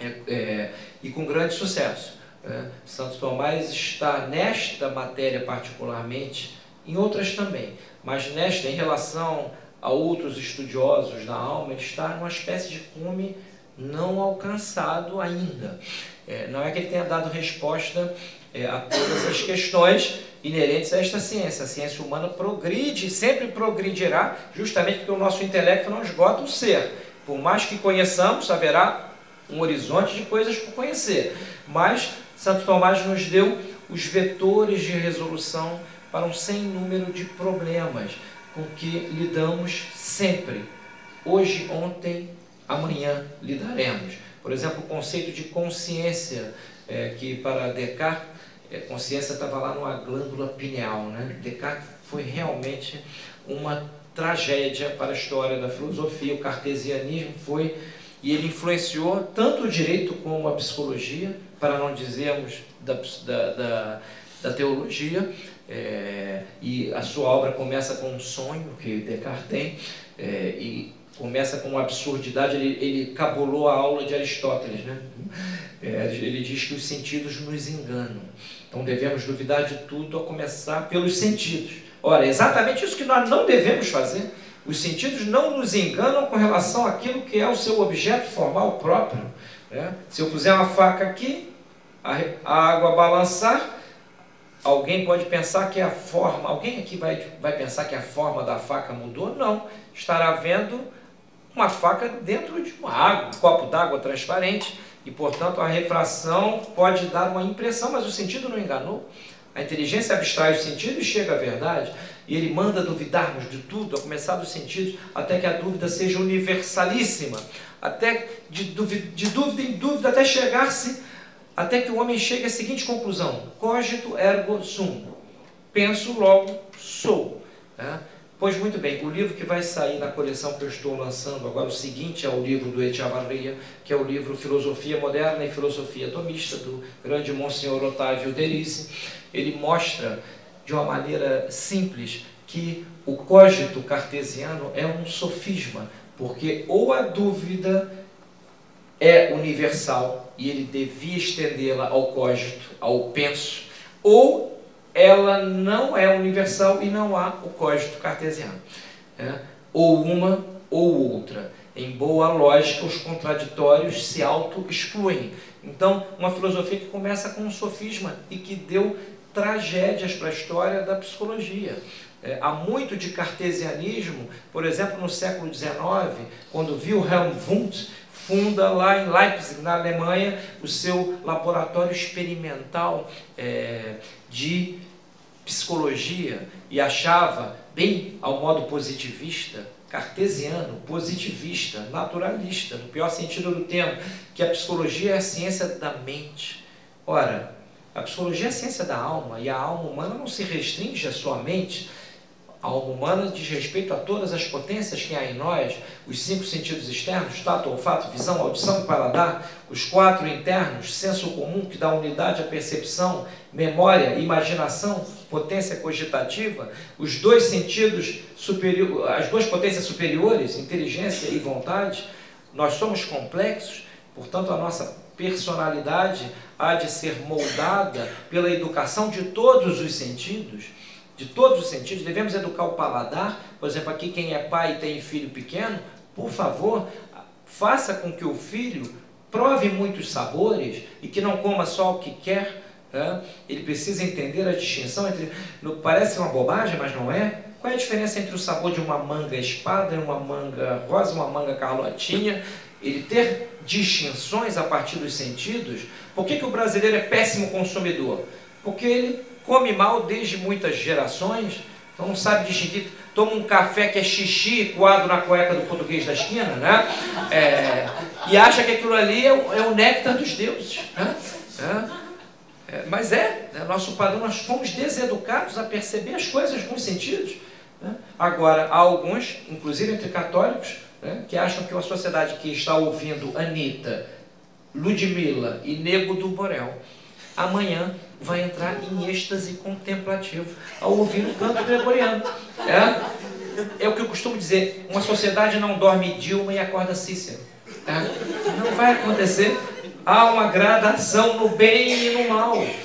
é, é, e com grande sucesso. É, Santo Tomás está nesta matéria particularmente, em outras também, mas nesta, em relação a outros estudiosos da alma, ele está numa espécie de cume não alcançado ainda. É, não é que ele tenha dado resposta é, a todas as questões inerentes a esta ciência. A ciência humana progride, sempre progredirá, justamente porque o nosso intelecto não esgota o ser. Por mais que conheçamos, haverá um horizonte de coisas por conhecer. Mas Santo Tomás nos deu os vetores de resolução para um sem número de problemas com que lidamos sempre. Hoje, ontem, amanhã lidaremos. Por exemplo, o conceito de consciência, é, que para Descartes, é, consciência estava lá numa glândula pineal. Né? Descartes foi realmente uma tragédia para a história da filosofia. O cartesianismo foi, e ele influenciou tanto o direito como a psicologia, para não dizermos da, da, da, da teologia. É, e a sua obra começa com um sonho que Descartes tem, é, e começa com uma absurdidade, ele, ele cabulou a aula de Aristóteles, né? É, ele diz que os sentidos nos enganam. Então devemos duvidar de tudo, a começar pelos sentidos. Ora, é exatamente isso que nós não devemos fazer. Os sentidos não nos enganam com relação àquilo que é o seu objeto formal próprio. Né? Se eu puser uma faca aqui, a, a água balançar, alguém pode pensar que a forma, alguém aqui vai, vai pensar que a forma da faca mudou? Não. Estará vendo uma faca dentro de uma água, um copo d'água transparente, e portanto a refração pode dar uma impressão, mas o sentido não enganou. A inteligência abstrai os sentidos e chega à verdade, e ele manda duvidarmos de tudo, a começar dos sentidos, até que a dúvida seja universalíssima, até de dúvida, de dúvida em dúvida, até chegar-se, até que o homem chegue à seguinte conclusão: cogito ergo sum. Penso, logo sou. Né? Pois muito bem, o livro que vai sair na coleção que eu estou lançando agora, o seguinte é o livro do Echevarria, que é o livro Filosofia Moderna e Filosofia Tomista, do grande Monsenhor Otávio Derisi. Ele mostra de uma maneira simples que o cogito cartesiano é um sofisma, porque ou a dúvida é universal e ele devia estendê-la ao cogito, ao penso, ou ela não é universal e não há o código cartesiano. É? Ou uma ou outra. Em boa lógica, os contraditórios se auto-excluem. Então, uma filosofia que começa com um sofisma e que deu tragédias para a história da psicologia. É, há muito de cartesianismo, por exemplo, no século XIX, quando Wilhelm Wundt funda lá em Leipzig, na Alemanha, o seu laboratório experimental é, de psicologia e achava, bem ao modo positivista, cartesiano, positivista, naturalista, no pior sentido do termo, que a psicologia é a ciência da mente. Ora, a psicologia é a ciência da alma e a alma humana não se restringe à sua mente a alma humana diz respeito a todas as potências que há em nós, os cinco sentidos externos, tato, olfato, visão, audição e paladar, os quatro internos, senso comum que dá unidade à percepção, memória, imaginação, potência cogitativa, os dois sentidos superiores, as duas potências superiores, inteligência e vontade. Nós somos complexos, portanto a nossa personalidade há de ser moldada pela educação de todos os sentidos de todos os sentidos, devemos educar o paladar. Por exemplo, aqui quem é pai e tem filho pequeno, por favor, faça com que o filho prove muitos sabores e que não coma só o que quer. Ele precisa entender a distinção entre. Parece uma bobagem, mas não é. Qual é a diferença entre o sabor de uma manga espada uma manga rosa, uma manga carlotinha? Ele ter distinções a partir dos sentidos. Por que, que o brasileiro é péssimo consumidor? Porque ele come mal desde muitas gerações, então não sabe distinguir, toma um café que é xixi coado na cueca do português da esquina, né? É, e acha que aquilo ali é o, é o néctar dos deuses. Né? É, é, mas é, é, nosso padrão, nós fomos deseducados a perceber as coisas com sentidos. Né? Agora, há alguns, inclusive entre católicos, né, que acham que uma sociedade que está ouvindo Anitta, Ludmilla e Nego do Borel, amanhã vai entrar em êxtase contemplativo ao ouvir o canto gregoriano. É? é o que eu costumo dizer: uma sociedade não dorme Dilma e acorda Cícero. É? Não vai acontecer. Há uma gradação no bem e no mal. É?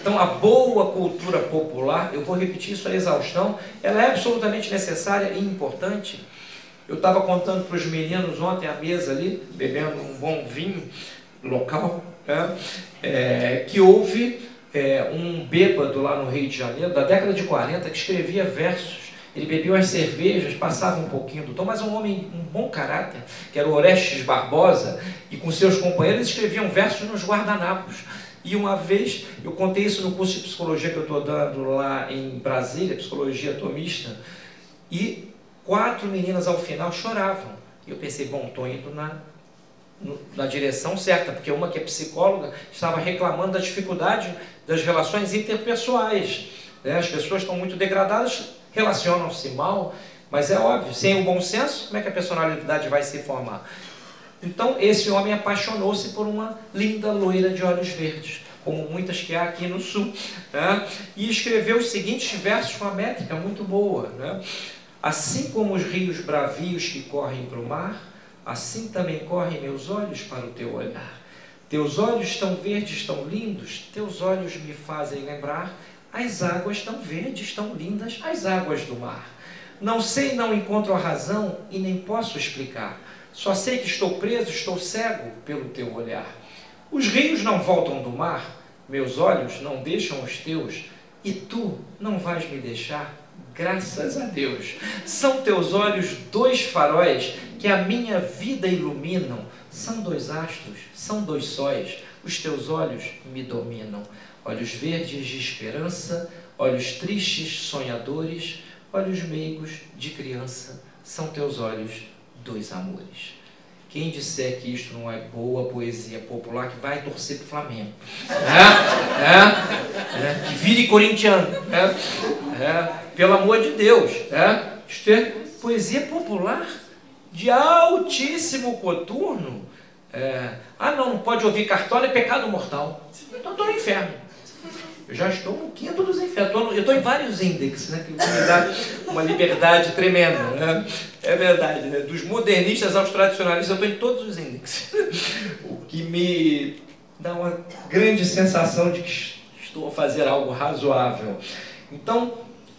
Então, a boa cultura popular, eu vou repetir isso a exaustão, ela é absolutamente necessária e importante. Eu estava contando para os meninos ontem à mesa ali, bebendo um bom vinho local, é, é, que houve é, um bêbado lá no Rio de Janeiro, da década de 40, que escrevia versos. Ele bebia umas cervejas, passava um pouquinho do tom, mas um homem, um bom caráter, que era o Orestes Barbosa, e com seus companheiros escreviam versos nos guardanapos. E uma vez, eu contei isso no curso de psicologia que eu estou dando lá em Brasília, psicologia atomista, e quatro meninas ao final choravam. E eu pensei, bom, estou indo na na direção certa, porque uma que é psicóloga estava reclamando da dificuldade das relações interpessoais. Né? As pessoas estão muito degradadas, relacionam-se mal, mas é óbvio, sem o bom senso, como é que a personalidade vai se formar? Então, esse homem apaixonou-se por uma linda loira de olhos verdes, como muitas que há aqui no sul, né? e escreveu os seguintes versos com uma métrica muito boa. Né? Assim como os rios bravios que correm para o mar, assim também correm meus olhos para o teu olhar. Teus olhos tão verdes, tão lindos, teus olhos me fazem lembrar as águas tão verdes, tão lindas, as águas do mar. Não sei, não encontro a razão e nem posso explicar. Só sei que estou preso, estou cego pelo teu olhar. Os rios não voltam do mar, meus olhos não deixam os teus, e tu não vais me deixar, graças a Deus. São teus olhos dois faróis que a minha vida iluminam, são dois astros, são dois sóis, os teus olhos me dominam. Olhos verdes de esperança, olhos tristes, sonhadores, olhos meigos de criança, são teus olhos dois amores. Quem disser que isto não é boa poesia popular, que vai torcer para o Flamengo. É? É? É? Que vire corintiano. Pelo amor de Deus. Isto é poesia popular de altíssimo coturno. É, ah, não, não pode ouvir cartola, é pecado mortal. Então estou no inferno. Eu já estou no quinto dos infernos. Eu estou em vários índices, né? que me dá uma liberdade tremenda. Né? É verdade. Né? Dos modernistas aos tradicionalistas, eu estou em todos os índices. O que me dá uma grande sensação de que estou a fazer algo razoável. Então,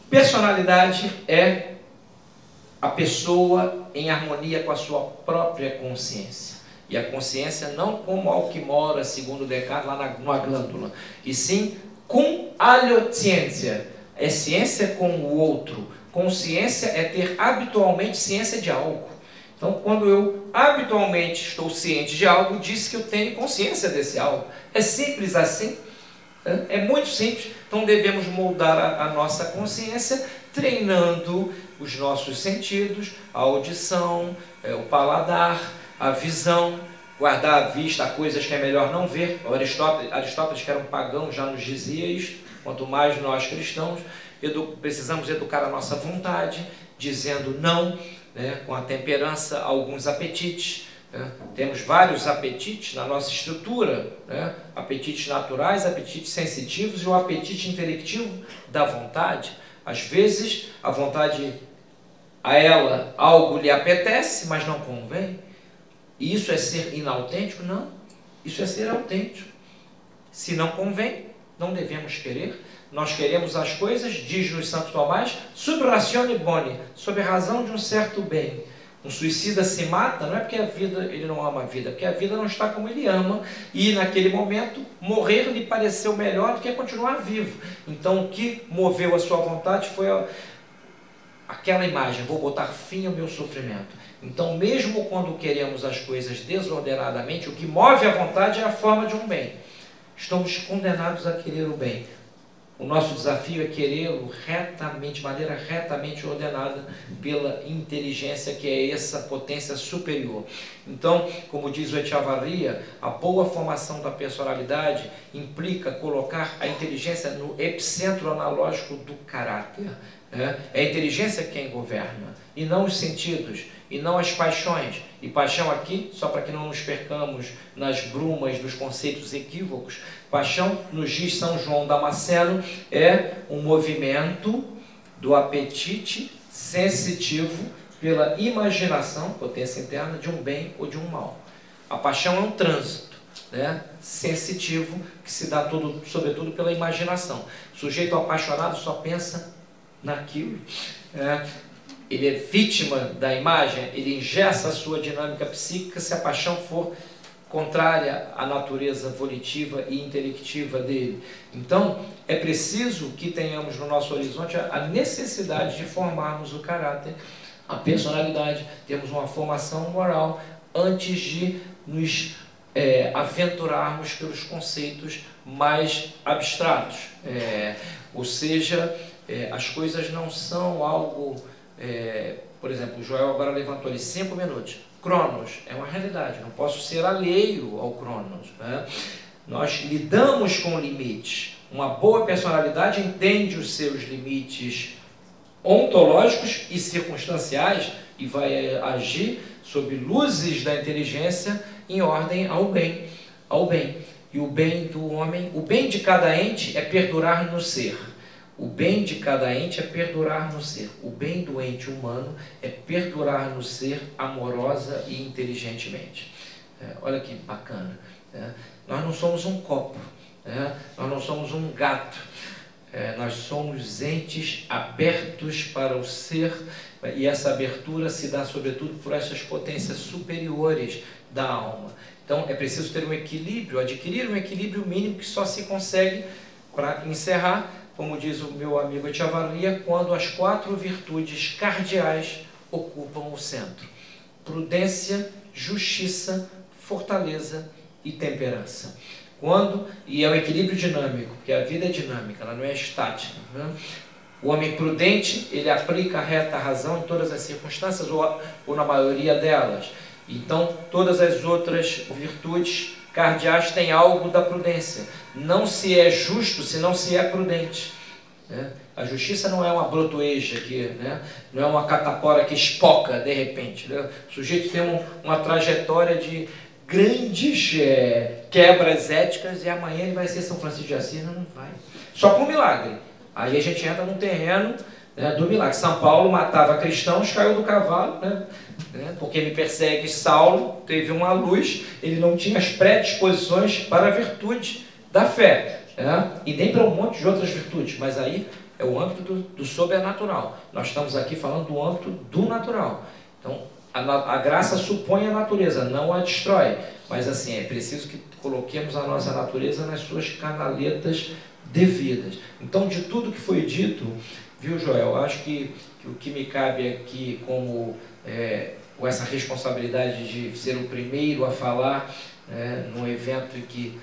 personalidade é a pessoa em harmonia com a sua própria consciência. E a consciência não como algo que mora, segundo Descartes, lá na, glândula, e sim com ciência. É ciência com o outro. Consciência é ter habitualmente ciência de algo. Então, quando eu habitualmente estou ciente de algo, diz que eu tenho consciência desse algo. É simples assim. É muito simples. Então, devemos moldar a, a nossa consciência treinando os nossos sentidos, a audição, é, o paladar, a visão, guardar a vista coisas que é melhor não ver. Aristóteles, Aristóteles que era um pagão, já nos dizia isto, quanto mais nós cristãos edu precisamos educar a nossa vontade, dizendo não, né, com a temperança a alguns apetites. Né? Temos vários apetites na nossa estrutura, né? apetites naturais, apetites sensitivos e o apetite intelectivo da vontade. Às vezes, a vontade a ela algo lhe apetece, mas não convém. Isso é ser inautêntico? Não. Isso é ser autêntico. Se não convém, não devemos querer. Nós queremos as coisas, diz-nos Santo Tomás, sub ratione boni, sob razão de um certo bem. Um suicida se mata, não é porque a vida, ele não ama a vida, porque a vida não está como ele ama, e naquele momento morrer lhe pareceu melhor do que continuar vivo. Então o que moveu a sua vontade foi a, aquela imagem, vou botar fim ao meu sofrimento. Então, mesmo quando queremos as coisas desordenadamente, o que move a vontade é a forma de um bem. Estamos condenados a querer o bem. O nosso desafio é querê-lo retamente, de maneira retamente ordenada pela inteligência, que é essa potência superior. Então, como diz o Echavarria, a boa formação da personalidade implica colocar a inteligência no epicentro analógico do caráter. É, é a inteligência quem governa, e não os sentidos, e não as paixões. E paixão aqui, só para que não nos percamos nas brumas dos conceitos equívocos, paixão, nos diz São João Damasceno, é um movimento do apetite sensitivo pela imaginação, potência interna, de um bem ou de um mal. A paixão é um trânsito né, sensitivo que se dá tudo, sobretudo pela imaginação. O sujeito apaixonado só pensa naquilo. É, ele é vítima da imagem, ele ingessa a sua dinâmica psíquica se a paixão for contrária à natureza volitiva e intelectiva dele. Então, é preciso que tenhamos no nosso horizonte a necessidade de formarmos o caráter, a personalidade, temos uma formação moral antes de nos é, aventurarmos pelos conceitos mais abstratos. É, ou seja, é, as coisas não são algo. É, por exemplo, o Joel agora levantou ali cinco minutos. Cronos é uma realidade, não posso ser alheio ao Cronos. Né? Nós lidamos com limites. Uma boa personalidade entende os seus limites ontológicos e circunstanciais e vai agir sob luzes da inteligência em ordem ao bem, ao bem. E o bem do homem, o bem de cada ente é perdurar no ser. O bem de cada ente é perdurar no ser. O bem do ente humano é perdurar no ser amorosa e inteligentemente. É, olha que bacana. É, nós não somos um copo, é, nós não somos um gato. É, nós somos entes abertos para o ser e essa abertura se dá sobretudo por essas potências superiores da alma. Então é preciso ter um equilíbrio, adquirir um equilíbrio mínimo que só se consegue para encerrar como diz o meu amigo Echevarria, quando as quatro virtudes cardeais ocupam o centro: prudência, justiça, fortaleza e temperança. Quando, e é o equilíbrio dinâmico, porque a vida é dinâmica, ela não é estática. Né? O homem prudente, ele aplica a reta razão em todas as circunstâncias, ou, ou na maioria delas. Então, todas as outras virtudes cardeais têm algo da prudência. Não se é justo se não se é prudente. Né? A justiça não é uma brotoeja que, né? não é uma catapora que espoca de repente. Né? O sujeito tem um, uma trajetória de grandes é, quebras éticas e amanhã ele vai ser São Francisco de Assis, não, não vai. Só com milagre. Aí a gente entra no terreno né, do milagre. São Paulo matava cristãos, caiu do cavalo, né, né, porque me persegue Saulo, teve uma luz, ele não tinha as predisposições para a virtude da fé, né, e nem para um monte de outras virtudes, mas aí é o âmbito do, do sobrenatural. Nós estamos aqui falando do âmbito do natural. Então, a, a, graça supõe a natureza, não a destrói. Mas assim, é preciso que coloquemos a nossa natureza nas suas canaletas devidas. Então, de tudo que foi dito, viu, Joel? Acho que, que o que me cabe aqui como é, com essa responsabilidade de ser o primeiro a falar é, num evento que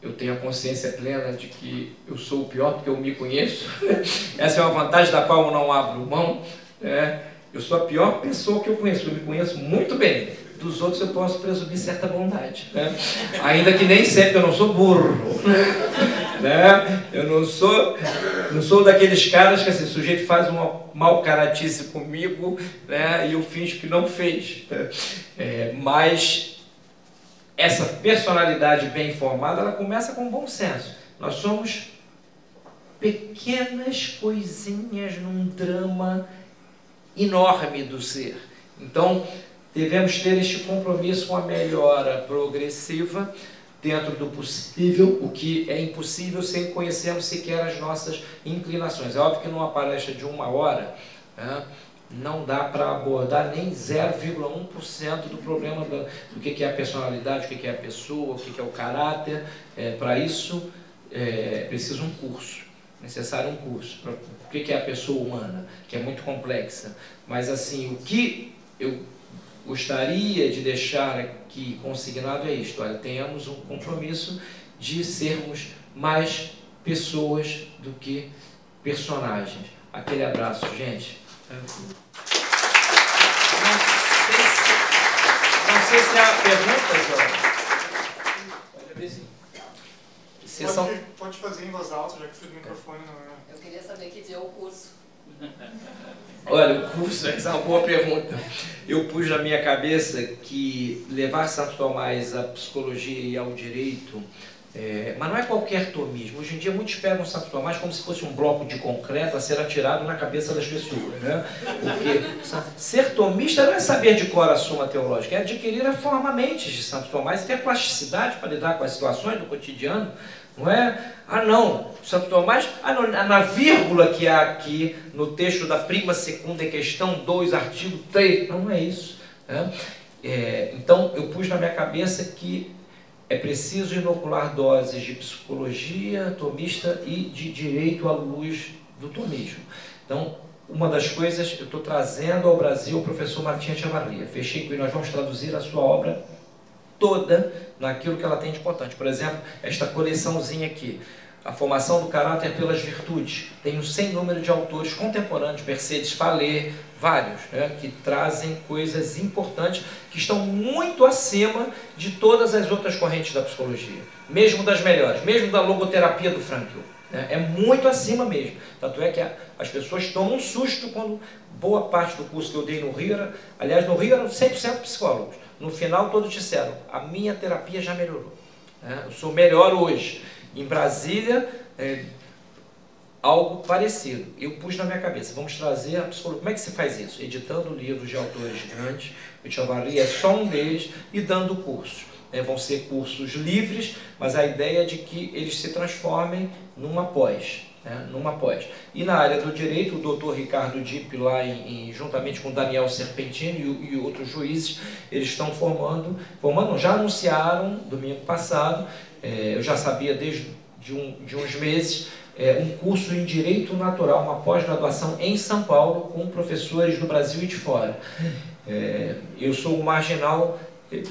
eu tenho a consciência plena de que eu sou o pior porque eu me conheço. Essa é uma vantagem da qual eu não abro mão. É, eu sou a pior pessoa que eu conheço, eu me conheço muito bem. Dos outros eu posso presumir certa bondade. Né? Ainda que nem sempre eu não sou burro. Né? Eu não sou, não sou daqueles caras que assim, o sujeito faz uma mal caratice comigo né? e eu finjo que não fez. Né? É, mas essa personalidade bem formada, ela começa com bom senso. Nós somos pequenas coisinhas num drama enorme do ser. Então, devemos ter este compromisso com a melhora progressiva dentro do possível, o que é impossível sem conhecermos sequer as nossas inclinações. É óbvio que numa palestra de uma hora né, não dá para abordar nem 0,1% do problema do que é a personalidade, o que é a pessoa, o que é o caráter. É, para isso é preciso um curso, necessário um curso. Pra, o que é a pessoa humana, que é muito complexa. Mas assim, o que eu gostaria de deixar aqui consignado é isto: olha, tenhamos um compromisso de sermos mais pessoas do que personagens. Aquele abraço, gente. Não sei se, não sei se há perguntas,
Pode, pode, pode fazer em voz alta, já que o microfone não
é. Eu queria saber que dia é o curso.
Olha, o curso, essa é uma boa pergunta. Eu pus na minha cabeça que levar Santo Tomás à psicologia e ao direito, é, mas não é qualquer tomismo. Hoje em dia muitos pegam Santo Tomás como se fosse um bloco de concreto a ser atirado na cabeça das pessoas. Né? Porque ser tomista não é saber de cor a suma teológica, é adquirir a forma mente de Santo Tomás e ter plasticidade para lidar com as situações do cotidiano. Não é? Ah, não, Santo Tomás, ah, não, na vírgula que há aqui no texto da prima segunda questão 2, artigo 3, não, não é isso. Né? É, então, eu pus na minha cabeça que é preciso inocular doses de psicologia tomista e de direito à luz do tomismo. Então, uma das coisas, eu estou trazendo ao Brasil o professor Martinha Chavarria. Fechei com ele, nós vamos traduzir a sua obra toda naquilo que ela tem de importante. Por exemplo, esta coleçãozinha aqui, a formação do caráter pelas virtudes. Tem um sem número de autores contemporâneos, Mercedes Palais, vários, né, que trazem coisas importantes que estão muito acima de todas as outras correntes da psicologia, mesmo das melhores, mesmo da logoterapia do Frankl. Né, é muito acima mesmo. Tanto é que as pessoas tomam um susto quando boa parte do curso que eu dei no Rio, era, aliás, no Rio eram 100% psicólogos. No final, todos disseram: a minha terapia já melhorou. Né? Eu sou melhor hoje. Em Brasília, é, algo parecido. Eu pus na minha cabeça: vamos trazer. Como é que se faz isso? Editando livros de autores grandes, o Chavarri é só um deles, e dando cursos. É, vão ser cursos livres, mas a ideia é de que eles se transformem numa pós né, numa pós. E na área do direito, o doutor Ricardo Dipp, lá em, em, juntamente com Daniel Serpentino e, e, outros juízes, eles estão formando, formando, já anunciaram domingo passado, é, eu já sabia desde de, um, de uns meses, é, um curso em Direito Natural, uma pós-graduação em São Paulo, com professores do Brasil e de fora. É, eu sou o marginal é,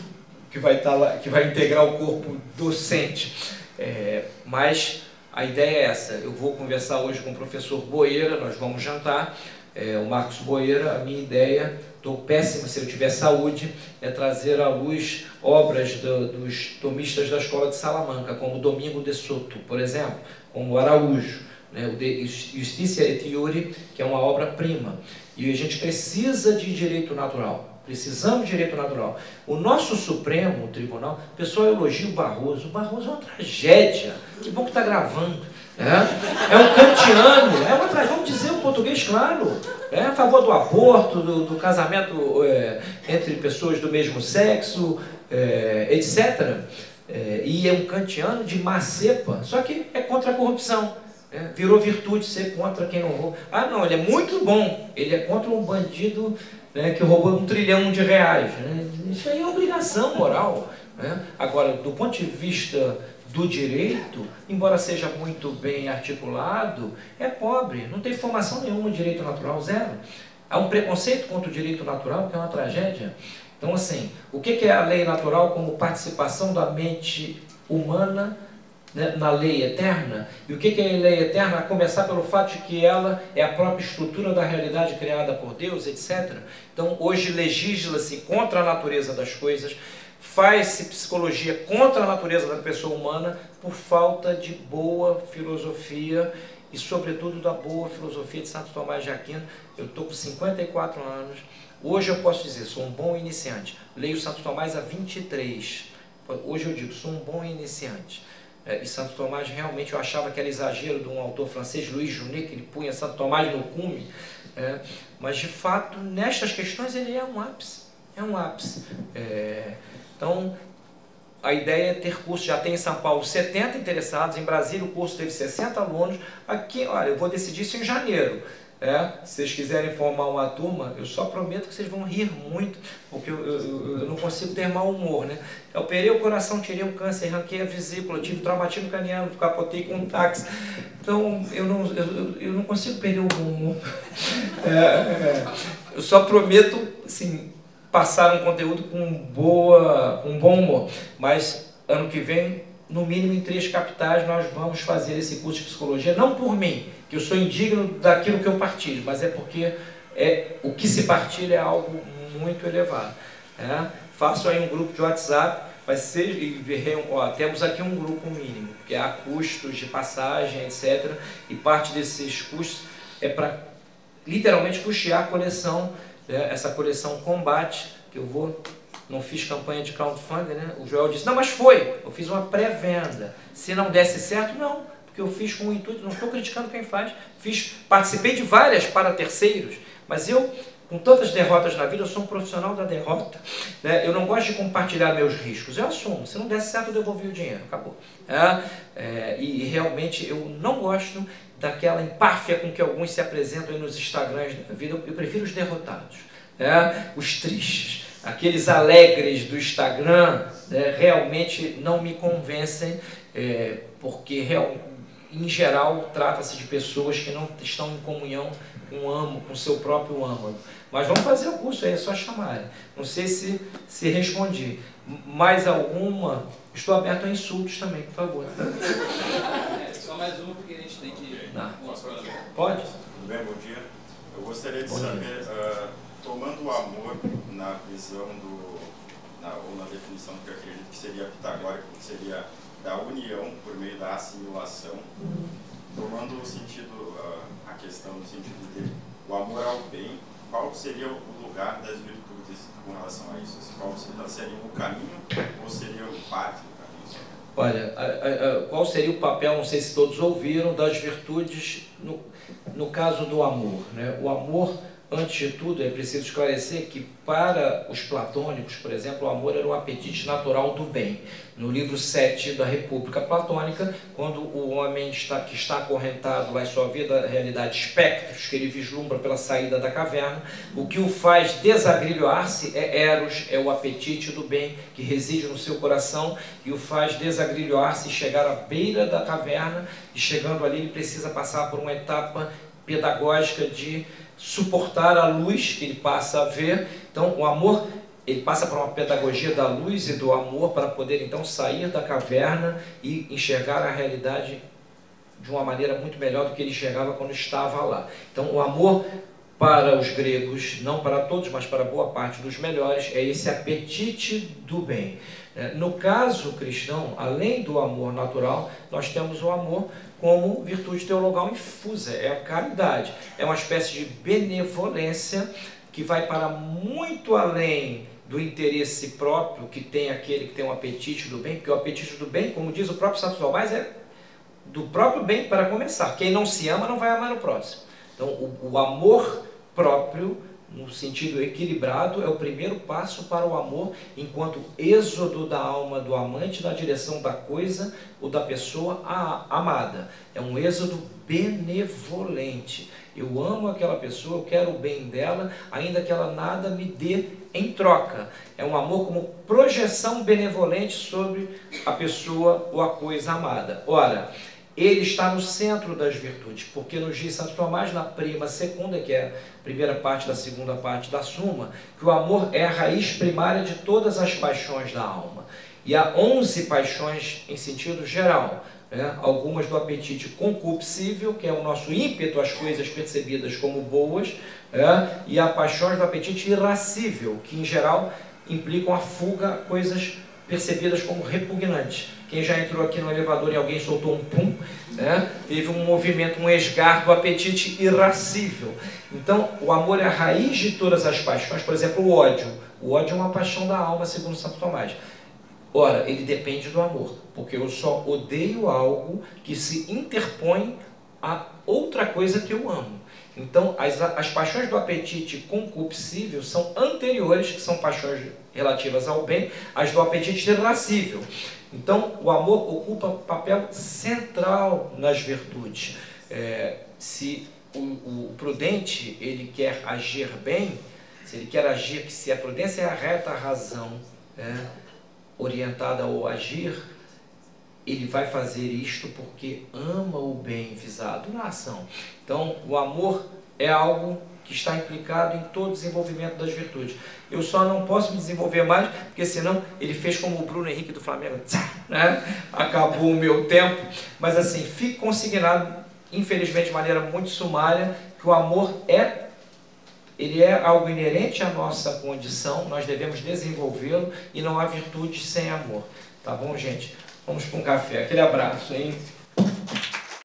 que vai, estar tá lá, que vai integrar o corpo docente, é, mas a ideia é essa. Eu vou conversar hoje com o professor Boeira, nós vamos jantar. É, o Marcos Boeira, a minha ideia, estou péssimo se eu tiver saúde, é trazer à luz obras do, dos tomistas da escola de Salamanca, como Domingo de Soto, por exemplo, como Araújo, né, o De Iure, que é uma obra-prima. E a gente precisa de direito natural. Precisamos de direito natural. O nosso Supremo Tribunal, o pessoal elogia o Barroso. O Barroso é uma tragédia. Que bom que está gravando. É, é um kantiano, é uma tragédia. Vamos dizer o português claro. É a favor do aborto, do, do casamento é, entre pessoas do mesmo sexo, é, etc. É, e é um kantiano de má cepa, só que é contra a corrupção. É, virou virtude ser contra quem não rouba. Ah, não, ele é muito bom. Ele é contra um bandido né, que roubou um trilhão de reais. Né? Isso aí é obrigação moral. Né? Agora, do ponto de vista do direito, embora seja muito bem articulado, é pobre. Não tem formação nenhuma de direito natural, zero. Há um preconceito contra o direito natural que é uma tragédia. Então, assim, o que é a lei natural como participação da mente humana né, na lei eterna. E o que é a lei eterna? A começar pelo fato de que ela é a própria estrutura da realidade criada por Deus, etc. Então, hoje legisla-se contra a natureza das coisas, faz-se psicologia contra a natureza da pessoa humana por falta de boa filosofia e, sobretudo, da boa filosofia de Santo Tomás de Aquino. Eu estou com 54 anos. Hoje eu posso dizer, sou um bom iniciante. Leio Santo Tomás há 23. Hoje eu digo, sou um bom iniciante. É, e Santo Tomás realmente eu achava que era exagero de um autor francês, Louis Junet, que ele punha Santo Tomás no cume, é, mas de fato, nestas questões ele é um ápice, é um ápice. É, então, a ideia é ter curso, já tem em São Paulo 70 interessados, em Brasília o curso teve 60 alunos, aqui, olha, eu vou decidir isso em janeiro. É, se vocês quiserem formar uma turma, eu só prometo que vocês vão rir muito, porque eu, eu, eu não consigo ter mau humor, né? Eu operei o coração, tirei o câncer, arranquei a vesícula, tive traumatismo craniano, capotei com um táxi. Então, eu não, eu, eu não consigo perder o bom humor. É, é. Eu só prometo, assim, passar um conteúdo com, boa, com bom humor. Mas, ano que vem, no mínimo em três capitais, nós vamos fazer esse curso de psicologia, não por mim, que eu sou indigno daquilo que eu partilho, mas é porque é, o que se partilha é algo muito elevado. É? Faço aí um grupo de WhatsApp, vai ser, ó, temos aqui um grupo mínimo, que há custos de passagem, etc. E parte desses custos é para literalmente custear a coleção, né? essa coleção Combate, que eu vou não fiz campanha de crowdfunding, né? O Joel disse, não, mas foi, eu fiz uma pré-venda. Se não desse certo, não que eu fiz com o intuito, não estou criticando quem faz, fiz, participei de várias para terceiros, mas eu, com tantas derrotas na vida, eu sou um profissional da derrota. Né? Eu não gosto de compartilhar meus riscos, eu assumo. Se não der certo, eu devolvi o dinheiro, acabou. É, é, e realmente eu não gosto daquela empáfia com que alguns se apresentam nos Instagrams da vida, eu, prefiro os derrotados, né? os tristes. Aqueles alegres do Instagram né, realmente não me convencem, é, porque realmente em geral, trata-se de pessoas que não estão em comunhão com o amo, com o seu próprio âmago. Mas vamos fazer o curso aí, é só chamarem. Não sei se, se respondi. Mais alguma? Estou aberto a insultos também, por favor.
É, só mais uma, porque a gente tem que...
Não. Pode?
Tudo bem, bom dia. Eu gostaria de bom saber, uh, tomando o amor na visão do, na, ou na definição que eu acredito que seria pitagórico, que seria da união por meio da assimilação, tomando o sentido, uh, a questão no sentido de o amor ao bem, qual seria o lugar das virtudes com relação a isso? Qual seria o caminho ou seria o parte do caminho?
Olha, qual seria o papel, não sei se todos ouviram, das virtudes no, no caso do amor. Né? O amor Antes de tudo, é preciso esclarecer que para os platônicos, por exemplo, o amor era o apetite natural do bem. No livro 7 da República Platônica, quando o homem está, que está acorrentado em sua vida, a realidade, espectros que ele vislumbra pela saída da caverna, o que o faz desagrilhoar-se é Eros, é o apetite do bem que reside no seu coração e o faz desagrilhoar-se e chegar à beira da caverna, e chegando ali ele precisa passar por uma etapa pedagógica de suportar a luz que ele passa a ver. Então, o amor, ele passa por uma pedagogia da luz e do amor para poder então sair da caverna e enxergar a realidade de uma maneira muito melhor do que ele enxergava quando estava lá. Então, o amor para os gregos, não para todos, mas para boa parte dos melhores, é esse apetite do bem. É, no caso cristão, além do amor natural, nós temos o amor como virtude teologal infusa, é a caridade, é uma espécie de benevolência que vai para muito além do interesse próprio que tem aquele que tem um apetite do bem, porque o apetite do bem, como diz o próprio Santo Tomás, é do próprio bem para começar. Quem não se ama não vai amar o próximo. Então, o, o amor próprio, no sentido equilibrado, é o primeiro passo para o amor, enquanto êxodo da alma do amante na direção da coisa ou da pessoa amada. É um êxodo benevolente. Eu amo aquela pessoa, eu quero o bem dela, ainda que ela nada me dê em troca. É um amor como projeção benevolente sobre a pessoa ou a coisa amada. Ora, ele está no centro das virtudes, porque nos diz Santo Tomás, na prima segunda, que é a primeira parte da segunda parte da Suma, que o amor é a raiz primária de todas as paixões da alma. E há 11 paixões em sentido geral, né? algumas do apetite concupiscível, que é o nosso ímpeto às coisas percebidas como boas, né? e há paixões do apetite irascível, que em geral implicam a fuga a coisas percebidas como repugnantes. Quem já entrou aqui no elevador e alguém soltou um pum, né? teve um movimento, um esgar do apetite irascível. Então, o amor é a raiz de todas as paixões. Por exemplo, o ódio. O ódio é uma paixão da alma, segundo Santo Tomás. Ora, ele depende do amor, porque eu só odeio algo que se interpõe a outra coisa que eu amo. Então, as, as paixões do apetite concupiscível são anteriores, que são paixões relativas ao bem, às do apetite irascível. Então, o amor ocupa papel central nas virtudes. É, se o, o, prudente ele quer agir bem, se ele quer agir, se a prudência é a reta razão é, orientada ao agir, ele vai fazer isto porque ama o bem visado na ação. Então, o amor é algo que está implicado em todo o desenvolvimento das virtudes. Eu só não posso me desenvolver mais, porque senão ele fez como o Bruno Henrique do Flamengo, né? acabou o meu tempo. Mas assim, fique consignado, infelizmente de maneira muito sumária, que o amor é ele é algo inerente à nossa condição, nós devemos desenvolvê-lo e não há virtude sem amor. Tá bom, gente? Vamos para um café. Aquele abraço, hein?